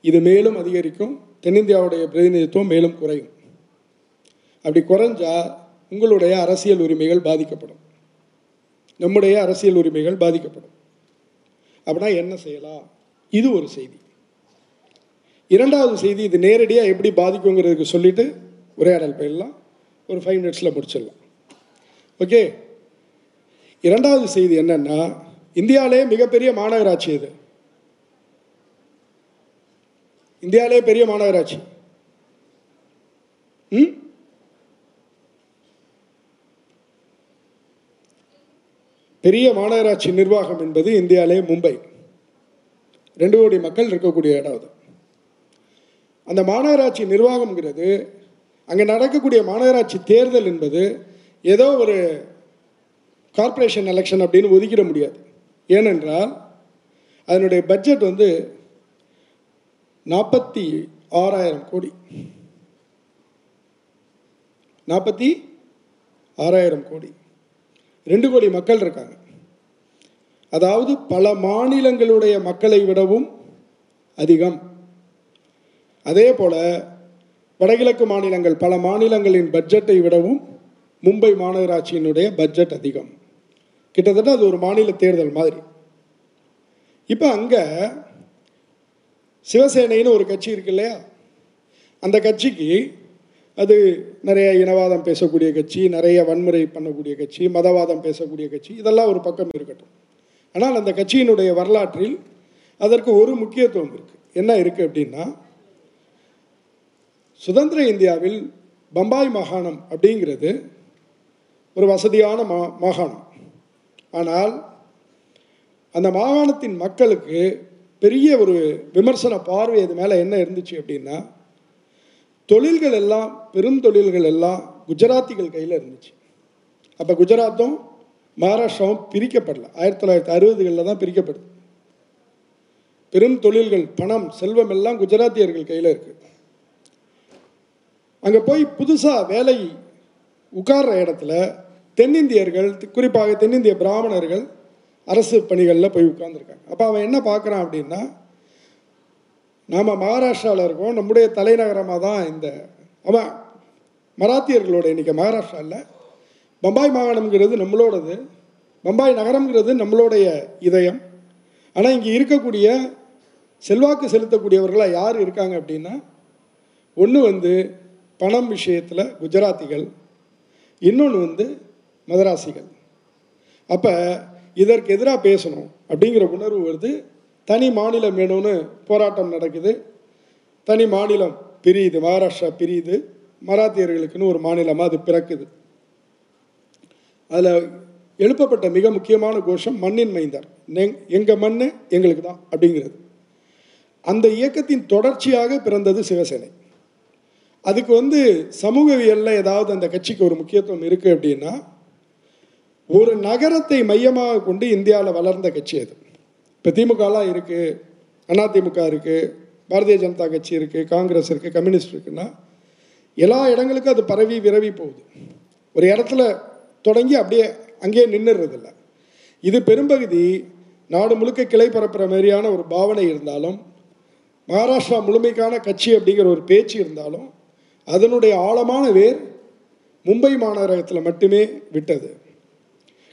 இது மேலும் அதிகரிக்கும் தென்னிந்தியாவுடைய பிரதிநிதித்துவம் மேலும் குறையும். அப்படி குறைஞ்சா உங்களுடைய அரசியல் உரிமைகள் பாதிக்கப்படும். நம்முடைய அரசியல் உரிமைகள் பாதிக்கப்படும். அப்படின்னா என்ன செய்யலாம்? இது ஒரு செய்தி. இரண்டாவது செய்தி இது நேரடியாக எப்படி பாதிக்குங்கிறதுக்கு சொல்லிட்டு உரையாடல் போயிடலாம். ஒரு ஃபைவ் மினிட்ஸில் முடிச்சிடலாம். ஓகே இரண்டாவது செய்தி என்னென்னா இந்தியாவிலே மிகப்பெரிய மாநகராட்சி இது இந்தியாவிலே பெரிய மாநகராட்சி. ம்? பெரிய மாநகராட்சி நிர்வாகம் என்பது இந்தியாவிலே மும்பை. ரெண்டு கோடி மக்கள் இருக்கக்கூடிய இடம் அது. அந்த மாநகராட்சி நிர்வாகம்ங்கிறது அங்கே நடக்கக்கூடிய மாநகராட்சி தேர்தல் என்பது ஏதோ ஒரு கார்ப்பரேஷன் எலெக்ஷன் அப்படின்னு ஒதுக்கிட முடியாது. ஏனென்றால் அதனுடைய பட்ஜெட் வந்து நாற்பத்தி ஆறாயிரம் கோடி. நாற்பத்தி ஆறாயிரம் கோடி. ரெண்டு கோடி மக்கள் இருக்காங்க. அதாவது பல மாநிலங்களுடைய மக்களை விடவும் அதிகம். அதே போல் வடகிழக்கு மாநிலங்கள் பல மாநிலங்களின் பட்ஜெட்டை விடவும் மும்பை மாநகராட்சியினுடைய பட்ஜெட் அதிகம். கிட்டத்தட்ட அது ஒரு மாநில தேர்தல் மாதிரி. இப்போ அங்கே சிவசேனைன்னு ஒரு கட்சி இருக்கு இல்லையா? அந்த கட்சிக்கு அது நிறைய இனவாதம் பேசக்கூடிய கட்சி நிறைய வன்முறை பண்ணக்கூடிய கட்சி மதவாதம் பேசக்கூடிய கட்சி இதெல்லாம் ஒரு பக்கம் இருக்கட்டும். ஆனால் அந்த கட்சியினுடைய வரலாற்றில் அதற்கு ஒரு முக்கியத்துவம் இருக்குது என்ன இருக்குது அப்படின்னா சுதந்திர இந்தியாவில் பம்பாய் மாகாணம் அப்படிங்கிறது ஒரு வசதியான மா மாகாணம். ஆனால் அந்த மாகாணத்தின் மக்களுக்கு பெரிய ஒரு விமர்சன பார்வை இது மேலே என்ன இருந்துச்சு அப்படின்னா தொழில்கள் எல்லாம் பெரும் தொழில்கள் எல்லாம் குஜராத்திகள் கையில் இருந்துச்சு. அப்போ குஜராத்தும் மகாராஷ்டிராவும் பிரிக்கப்படல. ஆயிரத்தி தொள்ளாயிரத்தி அறுபதுகளில் தான் பிரிக்கப்படுது. பெரும் தொழில்கள் பணம் செல்வம் எல்லாம் குஜராத்தியர்கள் கையில் இருக்குது அங்கே போய் புதுசாக வேலை உட்கார்ற இடத்துல தென்னிந்தியர்கள் குறிப்பாக தென்னிந்திய பிராமணர்கள் அரசு பணிகளில் போய் உட்கார்ந்துருக்காங்க. அப்போ அவன் என்ன பார்க்குறான் அப்படின்னா நாம் மகாராஷ்டிராவில் இருக்கோம் நம்முடைய தலைநகரமாக தான் இந்த அவன் மராத்தியர்களோட இன்றைக்கி மகாராஷ்டிராவில் பம்பாய் மாகாணம்ங்கிறது நம்மளோடது பம்பாய் நகரம்ங்கிறது நம்மளுடைய இதயம். ஆனால் இங்கே இருக்கக்கூடிய செல்வாக்கு செலுத்தக்கூடியவர்களாக யார் இருக்காங்க அப்படின்னா ஒன்று வந்து பணம் விஷயத்தில் குஜராத்திகள் இன்னொன்று வந்து மதராசிகள். அப்போ இதற்கு எதிராக பேசணும் அப்படிங்கிற உணர்வு வருது. தனி மாநிலம் வேணும்னு போராட்டம் நடக்குது. தனி மாநிலம் பிரியுது மகாராஷ்டிரா பிரியுது. மராத்தியர்களுக்குன்னு ஒரு மாநிலமாக அது பிறக்குது. அதில் எழுப்பப்பட்ட மிக முக்கியமான கோஷம் மண்ணின் மைந்தார். எங்கள் மண் எங்களுக்கு தான் அப்படிங்கிறது. அந்த இயக்கத்தின் தொடர்ச்சியாக பிறந்தது சிவசேனை. அதுக்கு வந்து சமூகவியலில் ஏதாவது அந்த கட்சிக்கு ஒரு முக்கியத்துவம் இருக்குது அப்படின்னா ஒரு நகரத்தை மையமாக கொண்டு இந்தியாவில் வளர்ந்த கட்சி அது. இப்போ திமுகலாம் இருக்குது அதிமுக இருக்குது பாரதிய ஜனதா கட்சி இருக்குது காங்கிரஸ் இருக்குது கம்யூனிஸ்ட் இருக்குன்னா எல்லா இடங்களுக்கும் அது பரவி விரவி போகுது. ஒரு இடத்துல தொடங்கி அப்படியே அங்கேயே நின்றுறதில்ல இது பெரும்பகுதி நாடு முழுக்க கிளை பரப்புகிற மாதிரியான ஒரு பாவனை இருந்தாலும் மகாராஷ்டிரா முழுமைக்கான கட்சி அப்படிங்கிற ஒரு பேச்சு இருந்தாலும் அதனுடைய ஆழமான வேர் மும்பை மாநகரத்தில் மட்டுமே விட்டது.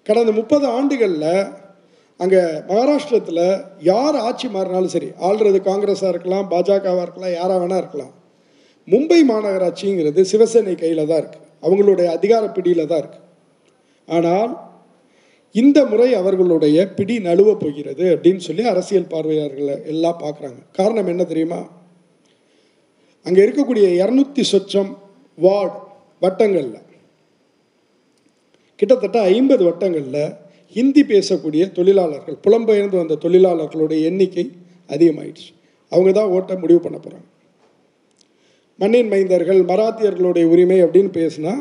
கடந்த முப்பது ஆண்டுகளில் அங்கே மகாராஷ்டிரத்தில் யார் ஆட்சி மாறினாலும் சரி ஆள்றது காங்கிரஸாக இருக்கலாம் பாஜகவாக இருக்கலாம் யாராக வேணா இருக்கலாம் மும்பை மாநகராட்சிங்கிறது சிவசேனை கையில் தான் இருக்குது அவங்களுடைய அதிகார பிடியில் தான் இருக்குது ஆனால் இந்த முறை அவர்களுடைய பிடி நழுவ போகிறது அப்படின்னு சொல்லி அரசியல் பார்வையாளர்களை எல்லாம் பார்க்குறாங்க. காரணம் என்ன தெரியுமா? அங்கே இருக்கக்கூடிய இரநூத்தி சொச்சம் வார்டு வட்டங்களில் கிட்டத்தட்ட ஐம்பது வட்டங்களில் ஹிந்தி பேசக்கூடிய தொழிலாளர்கள் புலம்பெயர்ந்து வந்த தொழிலாளர்களுடைய எண்ணிக்கை அதிகமாயிடுச்சு. அவங்க தான் ஓட்ட முடிவு பண்ண போகிறாங்க மண்ணின் மைந்தர்கள் மராத்தியர்களுடைய உரிமை அப்படின்னு பேசினா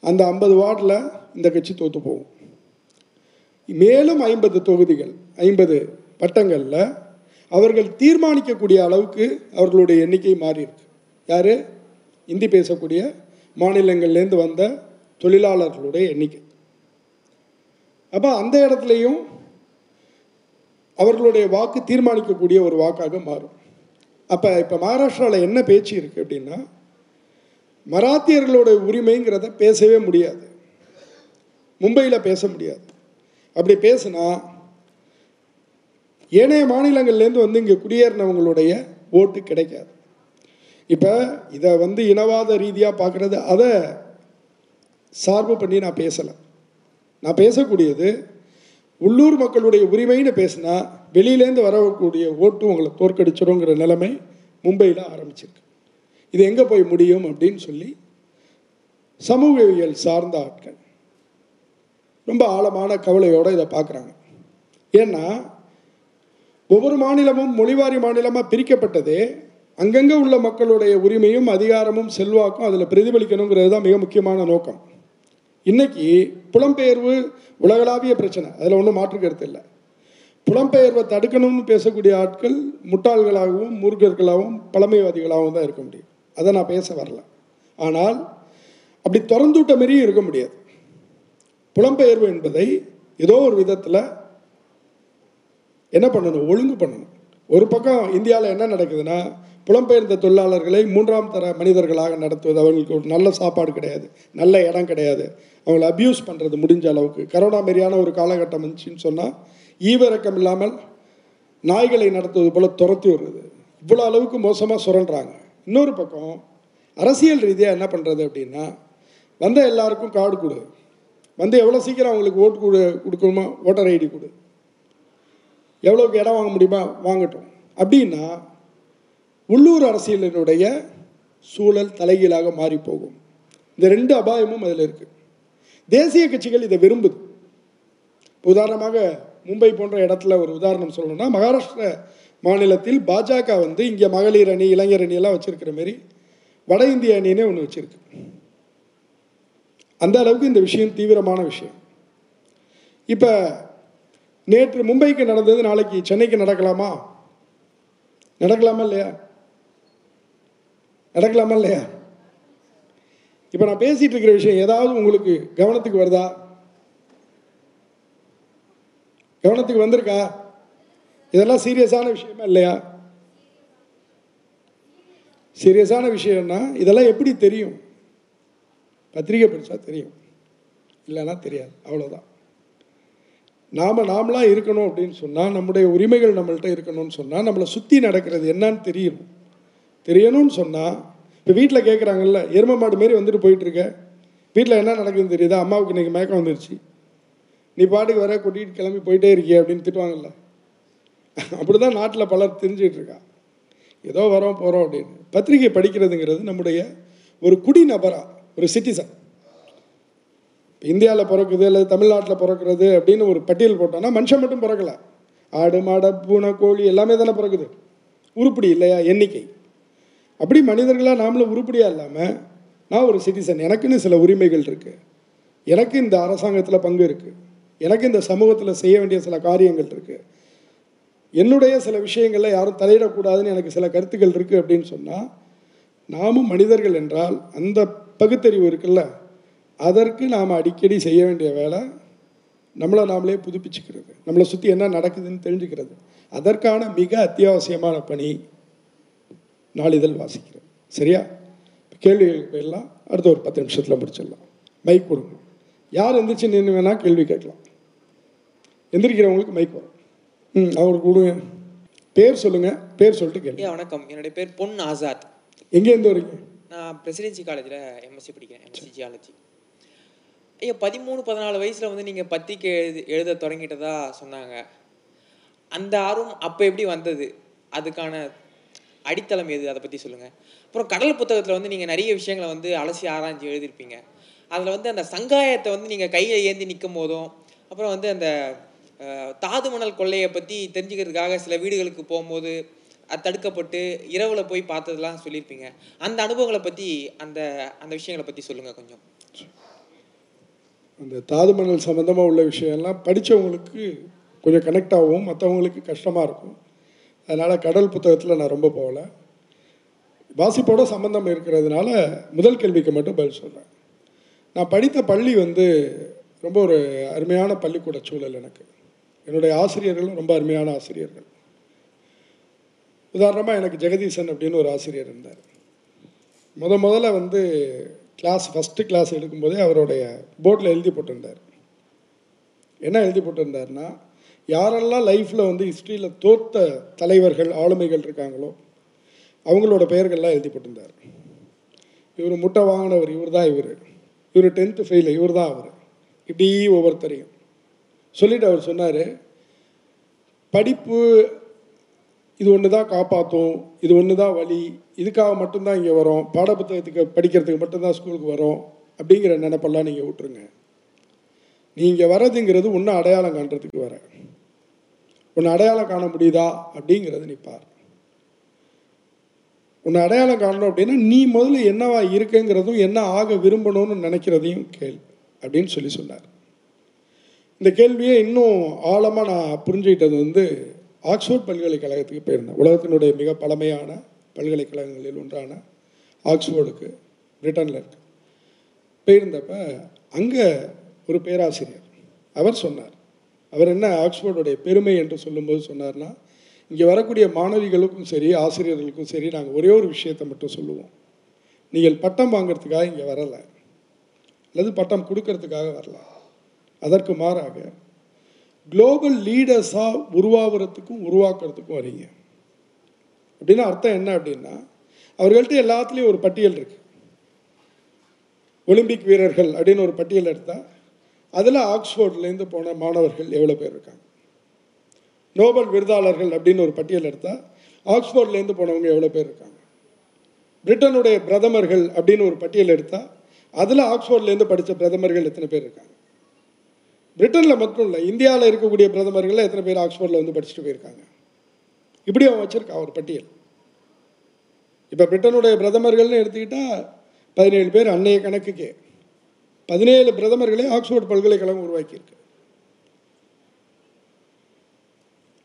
அந்த ஐம்பது வார்டில் இந்த கட்சி தோற்று போகும். மேலும் ஐம்பது தொகுதிகள் ஐம்பது வட்டங்களில் அவர்கள் தீர்மானிக்கக்கூடிய அளவுக்கு அவர்களுடைய எண்ணிக்கை மாறியிருக்கு. யார்? இந்தி பேசக்கூடிய மாநிலங்கள்லேருந்து வந்த தொழிலாளர்களுடைய எண்ணிக்கை. அப்போ அந்த இடத்துலையும் அவர்களுடைய வாக்கு தீர்மானிக்கக்கூடிய ஒரு வாக்காக மாறும். அப்போ இப்போ மகாராஷ்டிராவில் என்ன பேச்சு இருக்குது அப்படின்னா மராத்தியர்களுடைய உரிமைங்கிறத பேசவே முடியாது. மும்பையில் பேச முடியாது. அப்படி பேசுனா ஏனைய மாநிலங்கள்லேருந்து வந்து இங்கே குடியேறினவங்களுடைய ஓட்டு கிடைக்காது. இப்போ இதை வந்து இனவாத ரீதியாக பார்க்குறது அதை சார்பு பண்ணி நான் பேசலை. நான் பேசக்கூடியது உள்ளூர் மக்களுடைய உரிமைன்னு பேசினா வெளியிலேருந்து வரக்கூடிய ஓட்டு உங்களை தோற்கடிச்சிடுங்கிற நிலைமை மும்பையில் ஆரம்பிச்சிருக்கு. இது எங்கே போய் முடியும் அப்படின்னு சொல்லி சமூகவியல் சார்ந்த ஆட்கள் ரொம்ப ஆழமான கவலையோடு இதை பார்க்குறாங்க. ஏன்னா ஒவ்வொரு மாநிலமும் மொழிவாரி மாநிலமாக பிரிக்கப்பட்டதே. அங்கங்கே உள்ள மக்களுடைய உரிமையும் அதிகாரமும் செல்வாக்கும் அதில் பிரதிபலிக்கணுங்கிறது தான் மிக முக்கியமான நோக்கம். இன்னைக்கு புலம்பெயர்வு உலகளாவிய பிரச்சனை. அதில் ஒன்றும் மாற்றுக்கிறது இல்லை. புலம்பெயர்வை தடுக்கணும்னு பேசக்கூடிய ஆட்கள் முட்டாள்களாகவும் மூர்க்கர்களாகவும் பழமைவாதிகளாகவும் தான் இருக்க முடியும். அதை நான் பேச வரல. ஆனால் அப்படி திறந்துவிட்ட மாரியும் இருக்க முடியாது. புலம்பெயர்வு என்பதை ஏதோ ஒரு விதத்தில் என்ன பண்ணணும்? ஒழுங்கு பண்ணணும். ஒரு பக்கம் இந்தியாவில் என்ன நடக்குதுன்னா புலம்பெயர்ந்த தொழிலாளர்களை மூன்றாம் தர மனிதர்களாக நடத்துவது அவங்களுக்கு ஒரு நல்ல சாப்பாடு கிடையாது நல்ல இடம் கிடையாது. அவங்களை அப்யூஸ் பண்ணுறது முடிஞ்ச அளவுக்கு. கரோனா மாரியான ஒரு காலகட்டம் இருந்துச்சுன்னு சொன்னால் ஈவிரக்கம் இல்லாமல் நாய்களை நடத்துவது போல் துரத்தி விடுறது. இவ்வளோ அளவுக்கு மோசமாக சுரண்டுறாங்க. இன்னொரு பக்கம் அரசியல் ரீதியாக என்ன பண்ணுறது அப்படின்னா வந்த எல்லாருக்கும் கார்டு கொடு. வந்து எவ்வளோ சீக்கிரம் அவங்களுக்கு ஓட்டு கொடு கொடுக்கணுமோ ஓட்டர் ஐடி கொடு. எவ்வளோக்கு இடம் வாங்க முடியுமா? வாங்கட்டும். அப்படின்னா உள்ளூர் அரசியலினுடைய சூழல் தலைகீழாக மாறி போகும் இந்த ரெண்டு அபாயமும் அதில் இருக்குது தேசிய கட்சிகள் இதை விரும்புது. உதாரணமாக மும்பை போன்ற இடத்துல ஒரு உதாரணம் சொல்லணும்னா மகாராஷ்டிர மாநிலத்தில் பாஜக வந்து இங்கே மகளிர் அணி இளைஞர் அணி எல்லாம் மாரி வட இந்திய அணின்னே ஒன்று வச்சுருக்கு. அந்த அளவுக்கு இந்த விஷயம் தீவிரமான விஷயம். இப்போ நேற்று மும்பைக்கு நடந்தது நாளைக்கு சென்னைக்கு நடக்கலாமா? நடக்கலாமா இல்லையா? நடக்கலாமா இல்லையா? இப்போ நான் பேசிட்டு இருக்கிற விஷயம் ஏதாவது உங்களுக்கு கவனத்துக்கு வருதா? கவனத்துக்கு வந்திருக்கா? இதெல்லாம் சீரியஸான விஷயமா இல்லையா? சீரியஸான விஷயம்னா இதெல்லாம் எப்படி தெரியும்? பத்திரிகை படித்தா தெரியும். இல்லைன்னா தெரியாது. அவ்வளோதான் நாம் நாமளாக இருக்கணும் அப்படின்னு சொன்னால் நம்முடைய உரிமைகள் நம்மள்ட்ட இருக்கணும்னு சொன்னால் நம்மளை சுற்றி நடக்கிறது என்னன்னு தெரியணும் தெரியணும்னு சொன்னால் இப்போ வீட்டில் கேட்குறாங்கல்ல எரும மாடு மாரி வந்துட்டு போயிட்டுருக்க. வீட்டில் என்ன நடக்குதுன்னு தெரியுதா? அம்மாவுக்கு இன்றைக்கி மயக்கம் வந்துருச்சு. நீ பாட்டுக்கு வர கூட்டிகிட்டு கிளம்பி போயிட்டே இருக்கிய அப்படின்னு திட்டுவாங்கல்ல. அப்படி தான் நாட்டில் பலர் தெரிஞ்சிட்டு ஏதோ வரோம் போகிறோம் அப்படின்னு. பத்திரிகை படிக்கிறதுங்கிறது நம்முடைய ஒரு குடிநபராக ஒரு சிட்டிசன் இந்தியாவில் பிறக்குது அல்லது தமிழ்நாட்டில் பிறக்கிறது அப்படின்னு ஒரு பட்டியல் போட்டோன்னா மனுஷன் மட்டும் பிறக்கலை. ஆடு மாடை பூனை கோழி எல்லாமே தானே பிறக்குது. உருப்படி இல்லையா? எண்ணிக்கை. அப்படி மனிதர்களாக நாமளும் உருப்படியாக இல்லாமல் நான் ஒரு சிட்டிசன் எனக்குன்னு சில உரிமைகள் இருக்குது எனக்கு இந்த அரசாங்கத்தில் பங்கு இருக்குது எனக்கு இந்த சமூகத்தில் செய்ய வேண்டிய சில காரியங்கள் இருக்குது என்னுடைய சில விஷயங்களில் யாரும் தலையிடக்கூடாதுன்னு எனக்கு சில கருத்துக்கள் இருக்குது அப்படின்னு சொன்னால் நாமும் மனிதர்கள் என்றால் அந்த பகுத்தறிவு இருக்குல்ல? அதற்கு நாம் அடிக்கடி செய்ய வேண்டிய வேலை நம்மளை நாமளே புதுப்பிச்சுக்கிறது. நம்மளை சுற்றி என்ன நடக்குதுன்னு தெரிஞ்சுக்கிறது. அதற்கான மிக அத்தியாவசியமான பணி நாளிதழ் வாசிக்கிறது. சரியா? கேள்விகளுக்கு போயிடலாம். அடுத்த ஒரு பத்து நிமிஷத்தில் முடிச்சிடலாம். மைக் கொடுங்க. யார் எந்திரிச்சு நின்று வேணால் கேள்வி கேட்கலாம். எந்திரிக்கிறவங்களுக்கு மைக் வரும். ம் அவருக்கு கொடுங்க. பேர் சொல்லுங்கள் பேர் சொல்லிட்டு கேள்வி வணக்கம். என்னுடைய பேர் பொன் ஆசாத். எங்கேருந்து வரீங்க? நான் பிரசிடென்சி காலேஜில் எம்எஸ்சி படிக்கிறேன். எம்எஸ்சி ஜியாலஜி ஐயா பதிமூணு பதினாலு வயசில் வந்து நீங்கள் பத்திரிக்கை எழுது எழுத தொடங்கிட்டதா சொன்னாங்க. அந்த ஆர்வம் அப்போ எப்படி வந்தது? அதுக்கான அடித்தளம் எது? அதை பற்றி சொல்லுங்கள் அப்புறம் கடல் புத்தகத்தில் வந்து நீங்கள் நிறைய விஷயங்களை வந்து அலசி ஆராய்ஞ்சு எழுதியிருப்பீங்க. அதில் வந்து அந்த சங்காயத்தை வந்து நீங்கள் கையில் ஏந்தி நிற்கும் போதும் அப்புறம் வந்து அந்த தாது மணல் கொள்ளையை பற்றி தெரிஞ்சுக்கிறதுக்காக சில வீடுகளுக்கு போகும்போது அது தடுக்கப்பட்டு இரவில் போய் பார்த்ததெல்லாம் சொல்லியிருப்பீங்க. அந்த அனுபவங்களை பற்றி அந்த அந்த விஷயங்களை பற்றி சொல்லுங்கள் கொஞ்சம். அந்த தாது மணல் சம்மந்தமாக உள்ள விஷயம்லாம் படித்தவங்களுக்கு கொஞ்சம் கனெக்ட் ஆகும். மற்றவங்களுக்கு கஷ்டமாக இருக்கும். அதனால் கடல் புத்தகத்தில் நான் ரொம்ப போகல. வாசிப்போட சம்மந்தம் இருக்கிறதுனால முதல் கேள்விக்கு மட்டும் பதில் சொல்கிறேன் நான் படித்த பள்ளி வந்து ரொம்ப ஒரு அருமையான பள்ளிக்கூட சூழல் எனக்கு. என்னுடைய ஆசிரியர்களும் ரொம்ப அருமையான ஆசிரியர்கள். உதாரணமாக எனக்கு ஜெகதீசன் அப்படின்னு ஒரு ஆசிரியர் இருந்தார். முத முதல்ல வந்து கிளாஸ் ஃபஸ்ட்டு கிளாஸ் எடுக்கும்போதே அவருடைய போர்டில் எழுதி போட்டிருந்தார். என்ன எழுதி போட்டிருந்தாருன்னா யாரெல்லாம் லைஃப்பில் வந்து ஹிஸ்ட்ரியில் தோற்ற தலைவர்கள் ஆளுமைகள் இருக்காங்களோ அவங்களோட பெயர்கள்லாம் எழுதி போட்டிருந்தார். இவர் முட்டை வாங்கினவர் இவர் தான் இவர். இவர் டென்த்து ஃபெயில் இவர் தான் அவர். இப்படி ஒவ்வொருத்தரையும். சொல்லிவிட்டு அவர் சொன்னார் படிப்பு இது ஒன்று தான் காப்பாற்றும் இது ஒன்று தான் வழி இதுக்காக மட்டும்தான் இங்கே வரோம் பாடப்புத்தகத்துக்கு படிக்கிறதுக்கு மட்டும்தான் ஸ்கூலுக்கு வரோம் அப்படிங்கிற நினைப்பெல்லாம் நீங்கள் விட்டுருங்க. நீங்கள் வர்றதுங்கிறது ஒன்று அடையாளம் காண்றதுக்கு வர. ஒன்று அடையாளம் காண முடியுதா அப்படிங்கிறது நீ பார். உன்னை அடையாளம் காணணும் அப்படின்னா நீ முதல்ல என்னவா இருக்குங்கிறதும் என்ன ஆக விரும்பணும்னு நினைக்கிறதையும் கேள் அப்படின்னு சொல்லி சொன்னார். இந்த கேள்வியை இன்னும் ஆழமாக நான் புரிஞ்சுக்கிட்டது வந்து ஆக்ஸ்போர்ட் பல்கலைக்கழகத்துக்கு போயிருந்தேன். உலகத்தினுடைய மிக பழமையான பல்கலைக்கழகங்களில் ஒன்றான ஆக்ஸ்போர்டுக்கு பிரிட்டனில் இருக்கு. போயிருந்தப்ப அங்கே ஒரு பேராசிரியர் அவர் சொன்னார். அவர் என்ன ஆக்ஸ்போர்டுடைய பெருமை என்று சொல்லும்போது சொன்னார்னா இங்கே வரக்கூடிய மாணவிகளுக்கும் சரி ஆசிரியர்களுக்கும் சரி நாங்கள் ஒரே ஒரு விஷயத்தை மட்டும் சொல்லுவோம். நீங்கள் பட்டம் வாங்கிறதுக்காக இங்கே வரலை. அல்லது பட்டம் கொடுக்கறதுக்காக வரல. அதற்கு மாறாக குளோபல் லீடர்ஸாக உருவாகிறதுக்கும் உருவாக்குறதுக்கும் வரீங்க. அப்படின்னா அர்த்தம் என்ன அப்படின்னா அவர்கள்ட்ட எல்லாத்துலேயும் ஒரு பட்டியல் இருக்கு. ஒலிம்பிக் வீரர்கள் அப்படின்னு ஒரு பட்டியல் எடுத்தால் அதில் ஆக்ஸ்போர்ட்லேருந்து போன மாணவர்கள் எவ்வளோ பேர் இருக்காங்க? நோபல் விருதாளர்கள் அப்படின்னு ஒரு பட்டியல் எடுத்தால் ஆக்ஸ்போர்ட்லேருந்து போனவங்க எவ்வளோ பேர் இருக்காங்க? பிரிட்டனுடைய பிரதமர்கள் அப்படின்னு ஒரு பட்டியல் எடுத்தால் அதில் ஆக்ஸ்போர்ட்லேருந்து படித்த பிரதமர்கள் எத்தனை பேர் இருக்காங்க? பிரிட்டனில் மட்டும் இல்லை இந்தியாவில் இருக்கக்கூடிய பிரதமர்கள் எத்தனை பேர் ஆக்ஸ்போர்டில் வந்து படிச்சுட்டு போயிருக்காங்க? இப்படி அவன் வச்சிருக்கான் ஒரு பட்டியல். இப்போ பிரிட்டனுடைய பிரதமர்கள்னு எடுத்துக்கிட்டால் பதினேழு பேர் அன்னைய கணக்குக்கே. பதினேழு பிரதமர்களே ஆக்ஸ்போர்ட் பல்கலைக்கழகம் உருவாக்கியிருக்கு.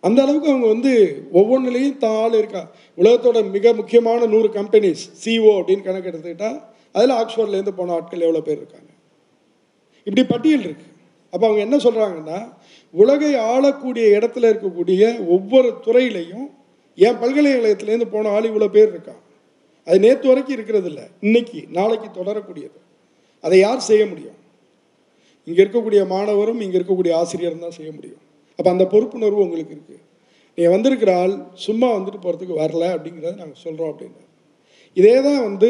அந்த அளவுக்கு அவங்க வந்து ஒவ்வொன்றுலேயும் தான் ஆள் இருக்கா. உலகத்தோட மிக முக்கியமான நூறு கம்பெனிஸ் சிஓ அப்படின்னு கணக்கு எடுத்துக்கிட்டால் அதில் ஆக்ஸ்போர்ட்லேருந்து போன ஆட்கள் எவ்வளோ பேர் இருக்காங்க? இப்படி பட்டியல் இருக்குது அப்போ அவங்க என்ன சொல்கிறாங்கன்னா உலகை ஆளக்கூடிய இடத்துல இருக்கக்கூடிய ஒவ்வொரு துறையிலையும் என் பல்கலைக்கழகத்துலேருந்து போன ஆள் இவ்வளோ பேர் இருக்கான். அது நேற்று வரைக்கும் இருக்கிறது இல்லை இன்னைக்கு நாளைக்கு தொடரக்கூடியது. அதை யார் செய்ய முடியும்? இங்கே இருக்கக்கூடிய மாணவரும் இங்கே இருக்கக்கூடிய ஆசிரியரும் தான் செய்ய முடியும். அப்போ அந்த பொறுப்புணர்வு உங்களுக்கு இருக்குது நீங்கள் வந்திருக்கிற ஆள் சும்மா வந்துட்டு போகிறதுக்கு வரல அப்படிங்கிறத நாங்கள் சொல்கிறோம் அப்படின்னு. இதே தான் வந்து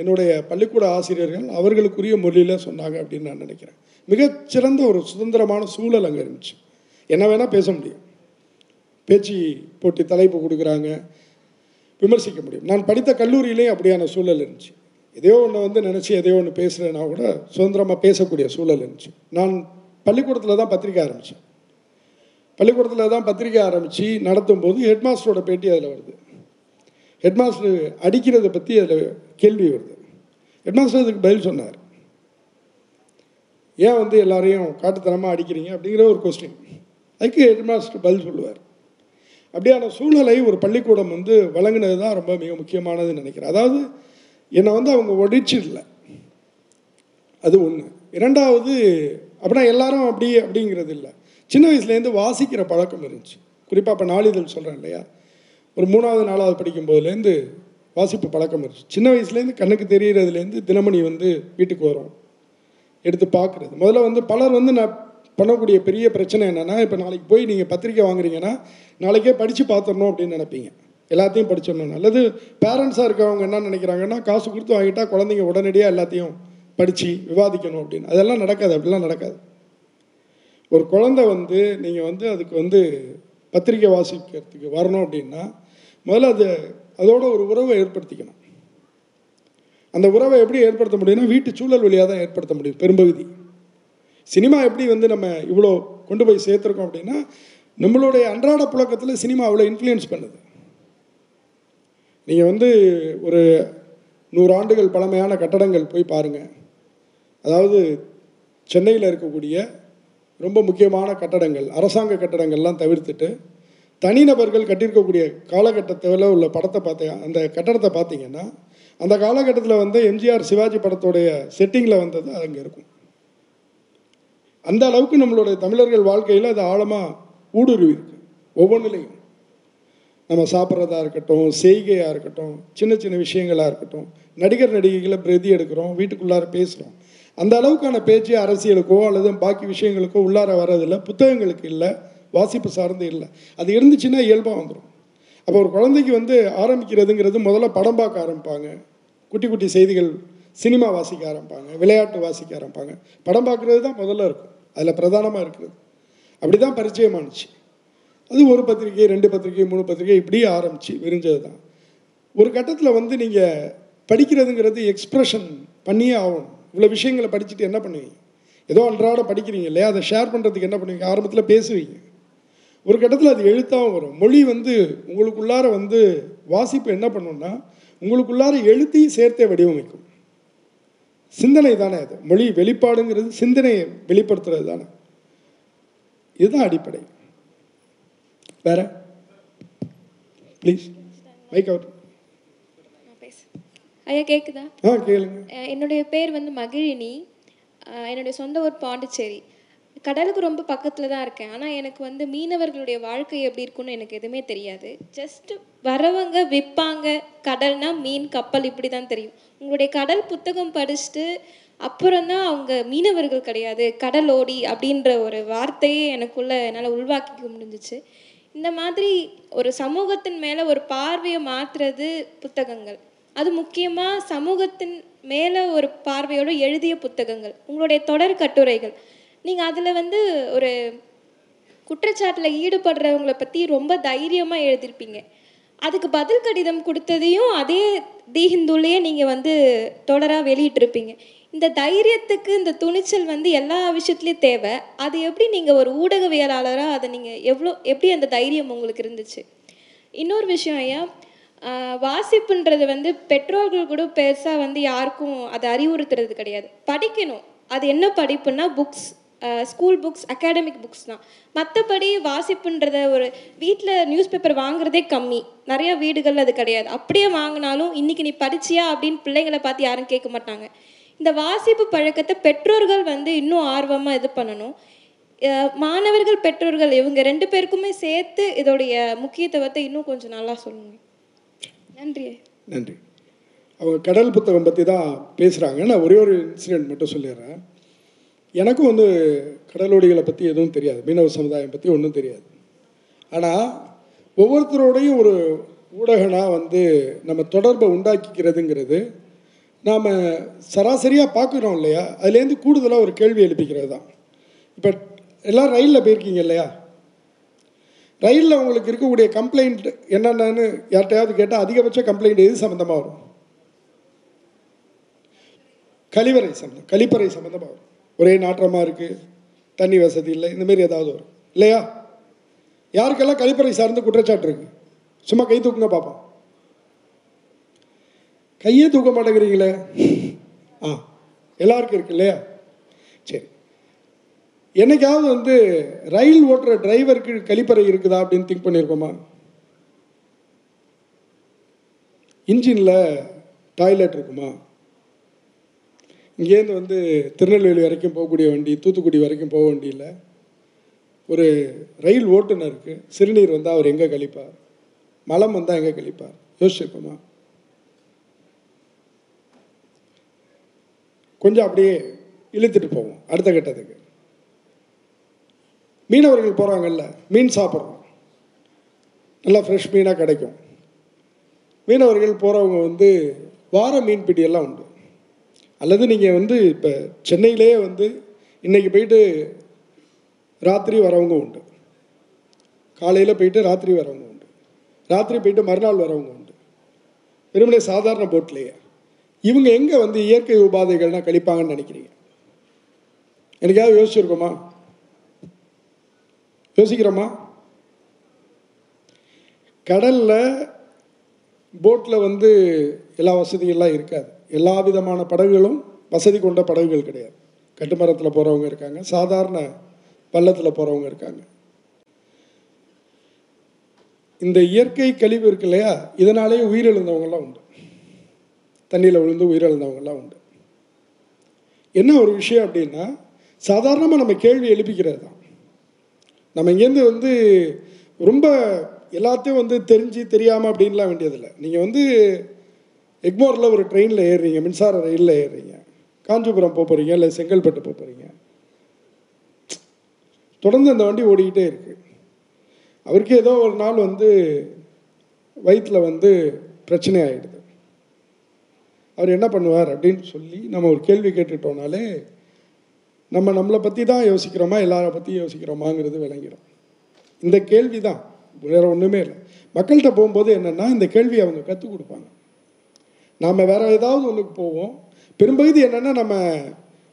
என்னுடைய பள்ளிக்கூட ஆசிரியர்கள் அவர்களுக்குரிய மொழியில் சொன்னாங்க அப்படின்னு நான் நினைக்கிறேன். மிகச்சிறந்த ஒரு சுதந்திரமான சூழல் அங்கே இருந்துச்சு. என்ன வேணால் பேச முடியும். பேச்சு போட்டி தலைப்பு கொடுக்குறாங்க. விமர்சிக்க முடியும். நான் படித்த கல்லூரியிலேயும் அப்படியான சூழல் இருந்துச்சு. எதையோ ஒன்று வந்து நினச்சி எதையோ ஒன்று பேசுகிறேன்னா கூட சுதந்திரமாக பேசக்கூடிய சூழல் இருந்துச்சு. நான் பள்ளிக்கூடத்தில் தான் பத்திரிக்கை ஆரம்பித்தேன் பள்ளிக்கூடத்தில் தான் பத்திரிக்கை ஆரம்பித்து நடத்தும் போது ஹெட்மாஸ்டரோட பேட்டி அதில் வருது. ஹெட்மாஸ்டர் அடிக்கிறத பற்றி அதில் கேள்வி வருது. ஹெட்மாஸ்டர் அதுக்கு பதில் சொன்னார். ஏன் வந்து எல்லாரையும் காட்டுத்தனமாக அடிக்கிறீங்க அப்படிங்கிற ஒரு கொஸ்டின் அதுக்கு ஹெட்மாஸ்டர் பதில் சொல்லுவார். அப்படியான சூழ்நிலை ஒரு பள்ளிக்கூடம் வந்து வழங்கினது தான் ரொம்ப மிக முக்கியமானதுன்னு நினைக்கிறேன். அதாவது என்னை வந்து அவங்க ஒடிச்சிடல அது ஒன்று இரண்டாவது அப்படின்னா எல்லாரும் அப்படி அப்படிங்கிறது இல்லை. சின்ன வயசுலேருந்து வாசிக்கிற பழக்கம் இருந்துச்சு. குறிப்பாக இப்போ நாளிதழ் சொல்கிறேன் இல்லையா? ஒரு மூணாவது நாலாவது படிக்கும் போதுலேருந்து வாசிப்பு பழக்கம் இருந்துச்சு. சின்ன வயசுலேருந்து கண்ணுக்கு தெரிகிறதுலேருந்து தினமணி வந்து வீட்டுக்கு வரும். எடுத்து பார்க்குறது. முதல்ல வந்து பலர் வந்து நான் பண்ணக்கூடிய பெரிய பிரச்சனை என்னென்னா இப்போ நாளைக்கு போய் நீங்கள் பத்திரிக்கை வாங்குறீங்கன்னா நாளைக்கே படித்து பார்த்துடணும் அப்படின்னு நினைப்பீங்க. எல்லாத்தையும் படிச்சிடணும். அல்லது பேரண்ட்ஸாக இருக்கவங்க என்ன நினைக்கிறாங்கன்னா காசு கொடுத்து வாங்கிட்டா குழந்தைங்க உடனடியாக எல்லாத்தையும் படித்து விவாதிக்கணும் அப்படின்னு. அதெல்லாம் நடக்காது அப்படிலாம் நடக்காது. ஒரு குழந்தை வந்து நீங்கள் வந்து அதுக்கு வந்து பத்திரிக்கை வாசிக்கிறதுக்கு வரணும் அப்படின்னா முதல்ல அது அதோட ஒரு உறவை ஏற்படுத்திக்கணும். அந்த உறவை எப்படி ஏற்படுத்த முடியும்னா வீட்டு சூழல் வழியாக தான் ஏற்படுத்த முடியும் பெரும்பகுதி. சினிமா எப்படி வந்து நம்ம இவ்வளோ கொண்டு போய் சேர்த்துருக்கோம் அப்படின்னா நம்மளுடைய அன்றாட புழக்கத்தில் சினிமா அவ்வளோ இன்ஃப்ளூயன்ஸ் பண்ணுது. நீங்கள் வந்து ஒரு நூறு ஆண்டுகள் பழமையான கட்டடங்கள் போய் பாருங்கள் அதாவது சென்னையில் இருக்கக்கூடிய ரொம்ப முக்கியமான கட்டடங்கள் அரசாங்க கட்டடங்கள்லாம் தவிர்த்துட்டு தனிநபர்கள் கட்டியிருக்கக்கூடிய காலகட்டத்தில் உள்ள படத்தை பார்த்தீங்க அந்த கட்டடத்தை பார்த்தீங்கன்னா அந்த காலகட்டத்தில் வந்து எம்ஜிஆர் சிவாஜி படத்தோடைய செட்டிங்கில் வந்தது அங்கே இருக்கும். அந்த அளவுக்கு நம்மளுடைய தமிழர்கள் வாழ்க்கையில் அது ஆழமாக ஊடுருவி இருக்கு ஒவ்வொன்றிலையும் நம்ம சாப்பிட்றதா இருக்கட்டும் செய்கையாக இருக்கட்டும் சின்ன சின்ன விஷயங்களாக இருக்கட்டும் நடிகர் நடிகைகளை பிரதி எடுக்கிறோம் வீட்டுக்குள்ளார பேசுகிறோம் அந்த அளவுக்கான பேச்சு அரசியலுக்கோ அல்லது பாக்கி விஷயங்களுக்கோ உள்ளார வர்றதில்லை புத்தகங்களுக்கு இல்லை வாசிப்பு சார்ந்து இல்லை. அது இருந்துச்சுன்னா இயல்பாக வந்துடும் அப்போ ஒரு குழந்தைக்கு வந்து ஆரம்பிக்கிறதுங்கிறது முதல்ல படம் பார்க்க ஆரம்பிப்பாங்க. குட்டி குட்டி செய்திகள் சினிமா வாசிக்க ஆரம்பிப்பாங்க விளையாட்டு வாசிக்க ஆரம்பிப்பாங்க. படம் பார்க்குறது தான் முதல்ல இருக்கும். அதில் பிரதானமாக இருக்கிறது. அப்படி தான் பரிச்சயமானுச்சு அது ஒரு பத்திரிக்கை ரெண்டு பத்திரிக்கை மூணு பத்திரிக்கை இப்படியே ஆரம்பிச்சு விரிஞ்சது தான் ஒரு கட்டத்தில் வந்து நீங்கள் படிக்கிறதுங்கிறது எக்ஸ்ப்ரெஷன் பண்ணியே ஆகணும். இவ்வளோ விஷயங்களை படிச்சுட்டு என்ன பண்ணுவீங்க? ஏதோ அன்றாட படிக்கிறீங்க இல்லையா? அதை ஷேர் பண்ணுறதுக்கு என்ன பண்ணுவீங்க? ஆரம்பத்தில் பேசுவீங்க. ஒரு கட்டத்தில் அது எழுத்தாகவும் வரும். மொழி வந்து உங்களுக்குள்ளார வந்து வாசிப்பு என்ன பண்ணுன்னா உங்களுக்குள்ளார எழுத்தையும் சேர்த்தே வடிவமைக்கும். சிந்தனை தானே அது. மொழி வெளிப்பாடுங்கிறது சிந்தனையை வெளிப்படுத்துறது தானே. இதுதான் அடிப்படை. வேற? ப்ளீஸ் மைக் அவுட் ஐயா கேக்குதா? ஆ கேளுங்க. என்னுடைய பேர் வந்து மகிழினி. என்னுடைய சொந்த ஊர் பாண்டிச்சேரி. கடலுக்கு ரொம்ப பக்கத்தில் தான் இருக்கேன். ஆனால் எனக்கு வந்து மீனவர்களுடைய வாழ்க்கை எப்படி இருக்கும்னு எனக்கு எதுவுமே தெரியாது. ஜஸ்ட் வரவங்க விற்பாங்க கடல்னா மீன் கப்பல் இப்படி தான் தெரியும். உங்களுடைய கடல் புத்தகம் படிச்சுட்டு அப்புறம் தான் அவங்க மீனவர்கள் கிடையாது. கடலோடி அப்படின்ற ஒரு வார்த்தையே எனக்குள்ள என்னால் உள்வாக்கிக்க முடிஞ்சிச்சு. இந்த மாதிரி ஒரு சமூகத்தின் மேலே ஒரு பார்வையை மாற்றுறது புத்தகங்கள். அது முக்கியமாக சமூகத்தின் மேலே ஒரு பார்வையோடு எழுதிய புத்தகங்கள். உங்களுடைய தொடர் கட்டுரைகள். நீங்கள் அதில் வந்து ஒரு குற்றச்சாட்டில் ஈடுபடுறவங்களை பற்றி ரொம்ப தைரியமாக எழுதியிருப்பீங்க அதுக்கு பதில் கடிதம் கொடுத்ததையும் அதே தி ஹிந்துலேயே நீங்கள் வந்து தொடராக வெளியிட்டிருப்பீங்க. இந்த தைரியத்துக்கு இந்த துணிச்சல் வந்து எல்லா விஷயத்துலையும் தேவை. அது எப்படி நீங்கள் ஒரு ஊடகவியலாளராக அதை நீங்கள் எவ்வளோ எப்படி அந்த தைரியம் உங்களுக்கு இருந்துச்சு? இன்னொரு விஷயம் ஐயா வாசிப்புன்றது வந்து பெற்றோர்கள் கூட பெருசாக வந்து யாருக்கும் அதை அறிவுறுத்துறது கிடையாது. படிக்கணும். அது என்ன படிப்புன்னா books school books academic books தான். மற்றபடி வாசிப்புன்றத ஒரு வீட்டில் நியூஸ் பேப்பர் வாங்குறதே கம்மி. நிறைய வீடுகளில் அது கிடையாது. அப்படியே வாங்கினாலும் இன்றைக்கி நீ படிச்சியா அப்படின்னு பிள்ளைங்களை பார்த்து யாரும் கேட்க மாட்டாங்க. இந்த வாசிப்பு பழக்கத்தை பெற்றோர்கள் வந்து இன்னும் ஆர்வமாக இது பண்ணணும். மாணவர்கள் பெற்றோர்கள் இவங்க ரெண்டு பேருக்குமே சேர்த்து இதோடைய முக்கியத்துவத்தை இன்னும் கொஞ்சம் நல்லா சொல்லுங்க. நன்றி. நன்றி. அவங்க கடல் புத்தகம் பற்றி தான் பேசுகிறாங்க நான் ஒரே ஒரு இன்சிடெண்ட் மட்டும் சொல்லிடுறேன். எனக்கும் வந்து கடலோடிகளை பற்றி எதுவும் தெரியாது. மீனவ சமுதாயம் பற்றி ஒன்றும் தெரியாது. ஆனால் ஒவ்வொருத்தரோடையும் ஒரு ஊடகனாக வந்து நம்ம தொடர்பை உண்டாக்கிக்கிறதுங்கிறது நாம் சராசரியாக பார்க்குறோம் இல்லையா? அதுலேருந்து கூடுதலாக ஒரு கேள்வி எழுப்பிக்கிறது தான். இப்போ எல்லாம் ரயிலில் போயிருக்கீங்க இல்லையா? ரயிலில் உங்களுக்கு இருக்கக்கூடிய கம்ப்ளைண்ட் என்னென்னு யார்கிட்டயாவது கேட்டால் அதிகபட்ச கம்ப்ளைண்ட் எது சம்மந்தமாக வரும்? கழிவறை சம்மந்தம் கழிப்பறை சம்மந்தமாக வரும். ஒரே நாற்றமாக இருக்குது தண்ணி வசதி இல்லை இந்தமாரி ஏதாவது வரும். இல்லையா? யாருக்கெல்லாம் கழிப்பறை சார்ந்து குற்றச்சாட்டு இருக்கு? சும்மா கை தூக்குங்க பார்ப்போம் கையே தூக்க மாட்டேங்கிறீங்களே? ஆ எல்லாருக்கும் இருக்கு இல்லையா? சரி. என்னைக்காவது வந்து ரயில் ஓட்டுற டிரைவருக்கு கழிப்பறை இருக்குதா அப்படின்னு திங்க் பண்ணியிருக்கோமா இன்ஜினில் டாய்லெட் இருக்குமா? இங்கேருந்து வந்து திருநெல்வேலி வரைக்கும் போகக்கூடிய வண்டி தூத்துக்குடி வரைக்கும் போக வண்டியில் ஒரு ரயில் ஓட்டுநருக்கு சிறுநீர் வந்தால் அவர் எங்கே கழிப்பார்? மலம் வந்தால் எங்கே கழிப்பார்? யோசிச்சிருக்கோமா? கொஞ்சம் அப்படியே இழுத்துட்டு போவோம் அடுத்த கட்டத்துக்கு. மீனவர்கள் போகிறாங்கல்ல மீன் சாப்பிட்றோம். நல்லா ஃப்ரெஷ் மீனாக கிடைக்கும். மீனவர்கள் போகிறவங்க வந்து வார மீன் பிடியெல்லாம் உண்டு. அல்லது நீங்கள் வந்து இப்போ சென்னையிலேயே வந்து இன்றைக்கி போயிட்டு ராத்திரி வரவங்க உண்டு. காலையில் போயிட்டு ராத்திரி வரவங்க உண்டு. ராத்திரி போயிட்டு மறுநாள் வரவங்க உண்டு. வெறுமனே சாதாரண போட்லேயே. இவங்க எங்கே வந்து இயற்கை உபாதைகள்னால் கழிப்பாங்கன்னு நினைக்கிறீங்க? எனக்காவது யோசிச்சிருக்கோமா? யோசிக்கிறோமா? கடலில் போட்டில் வந்து எல்லா வசதிகள்லாம் இருக்காது. எல்லா விதமான படகுகளும் வசதி கொண்ட படகுகள் கிடையாது. கட்டுமரத்தில் போகிறவங்க இருக்காங்க. சாதாரண பள்ளத்தில் போகிறவங்க இருக்காங்க. இந்த இயற்கை கழிவு இருக்கு இல்லையா? இதனாலேயே உயிரிழந்தவங்களாம் உண்டு. தண்ணியில் விழுந்து உயிரிழந்தவங்களாம் உண்டு. என்ன ஒரு விஷயம் அப்படின்னா சாதாரணமாக நம்ம கேள்வி எழுப்பிக்கிறது தான் நம்ம இங்கேருந்து வந்து ரொம்ப எல்லாத்தையும் வந்து தெரிஞ்சு தெரியாமல் அப்படின்லாம் வேண்டியதில்லை. நீங்கள் வந்து எக்மோரில் ஒரு ட்ரெயினில் ஏறுறீங்க மின்சார ரயிலில் ஏறுறீங்க. காஞ்சிபுரம் போக போகிறீங்க இல்லை செங்கல்பட்டு போக போகிறீங்க தொடர்ந்து அந்த வண்டி ஓடிக்கிட்டே இருக்குது அவருக்கு ஏதோ ஒரு நாள் வந்து வயிற்றில் வந்து பிரச்சனை ஆகிடுது அவர் என்ன பண்ணுவார் அப்படின்னு சொல்லி நம்ம ஒரு கேள்வி கேட்டுட்டோம்னாலே நம்ம நம்மளை பற்றி தான் யோசிக்கிறோமா எல்லாரை பற்றியும் யோசிக்கிறோமாங்கிறது விளங்கிடும் இந்த கேள்வி தான் வேறு ஒன்றுமே இல்லை. மக்கள்கிட்ட போகும்போது என்னென்னா இந்த கேள்வி அவங்க கற்றுக் கொடுப்பாங்க. நாம் வேறு ஏதாவது ஒன்றுக்கு போவோம். பெரும்பகுதி என்னென்னா நம்ம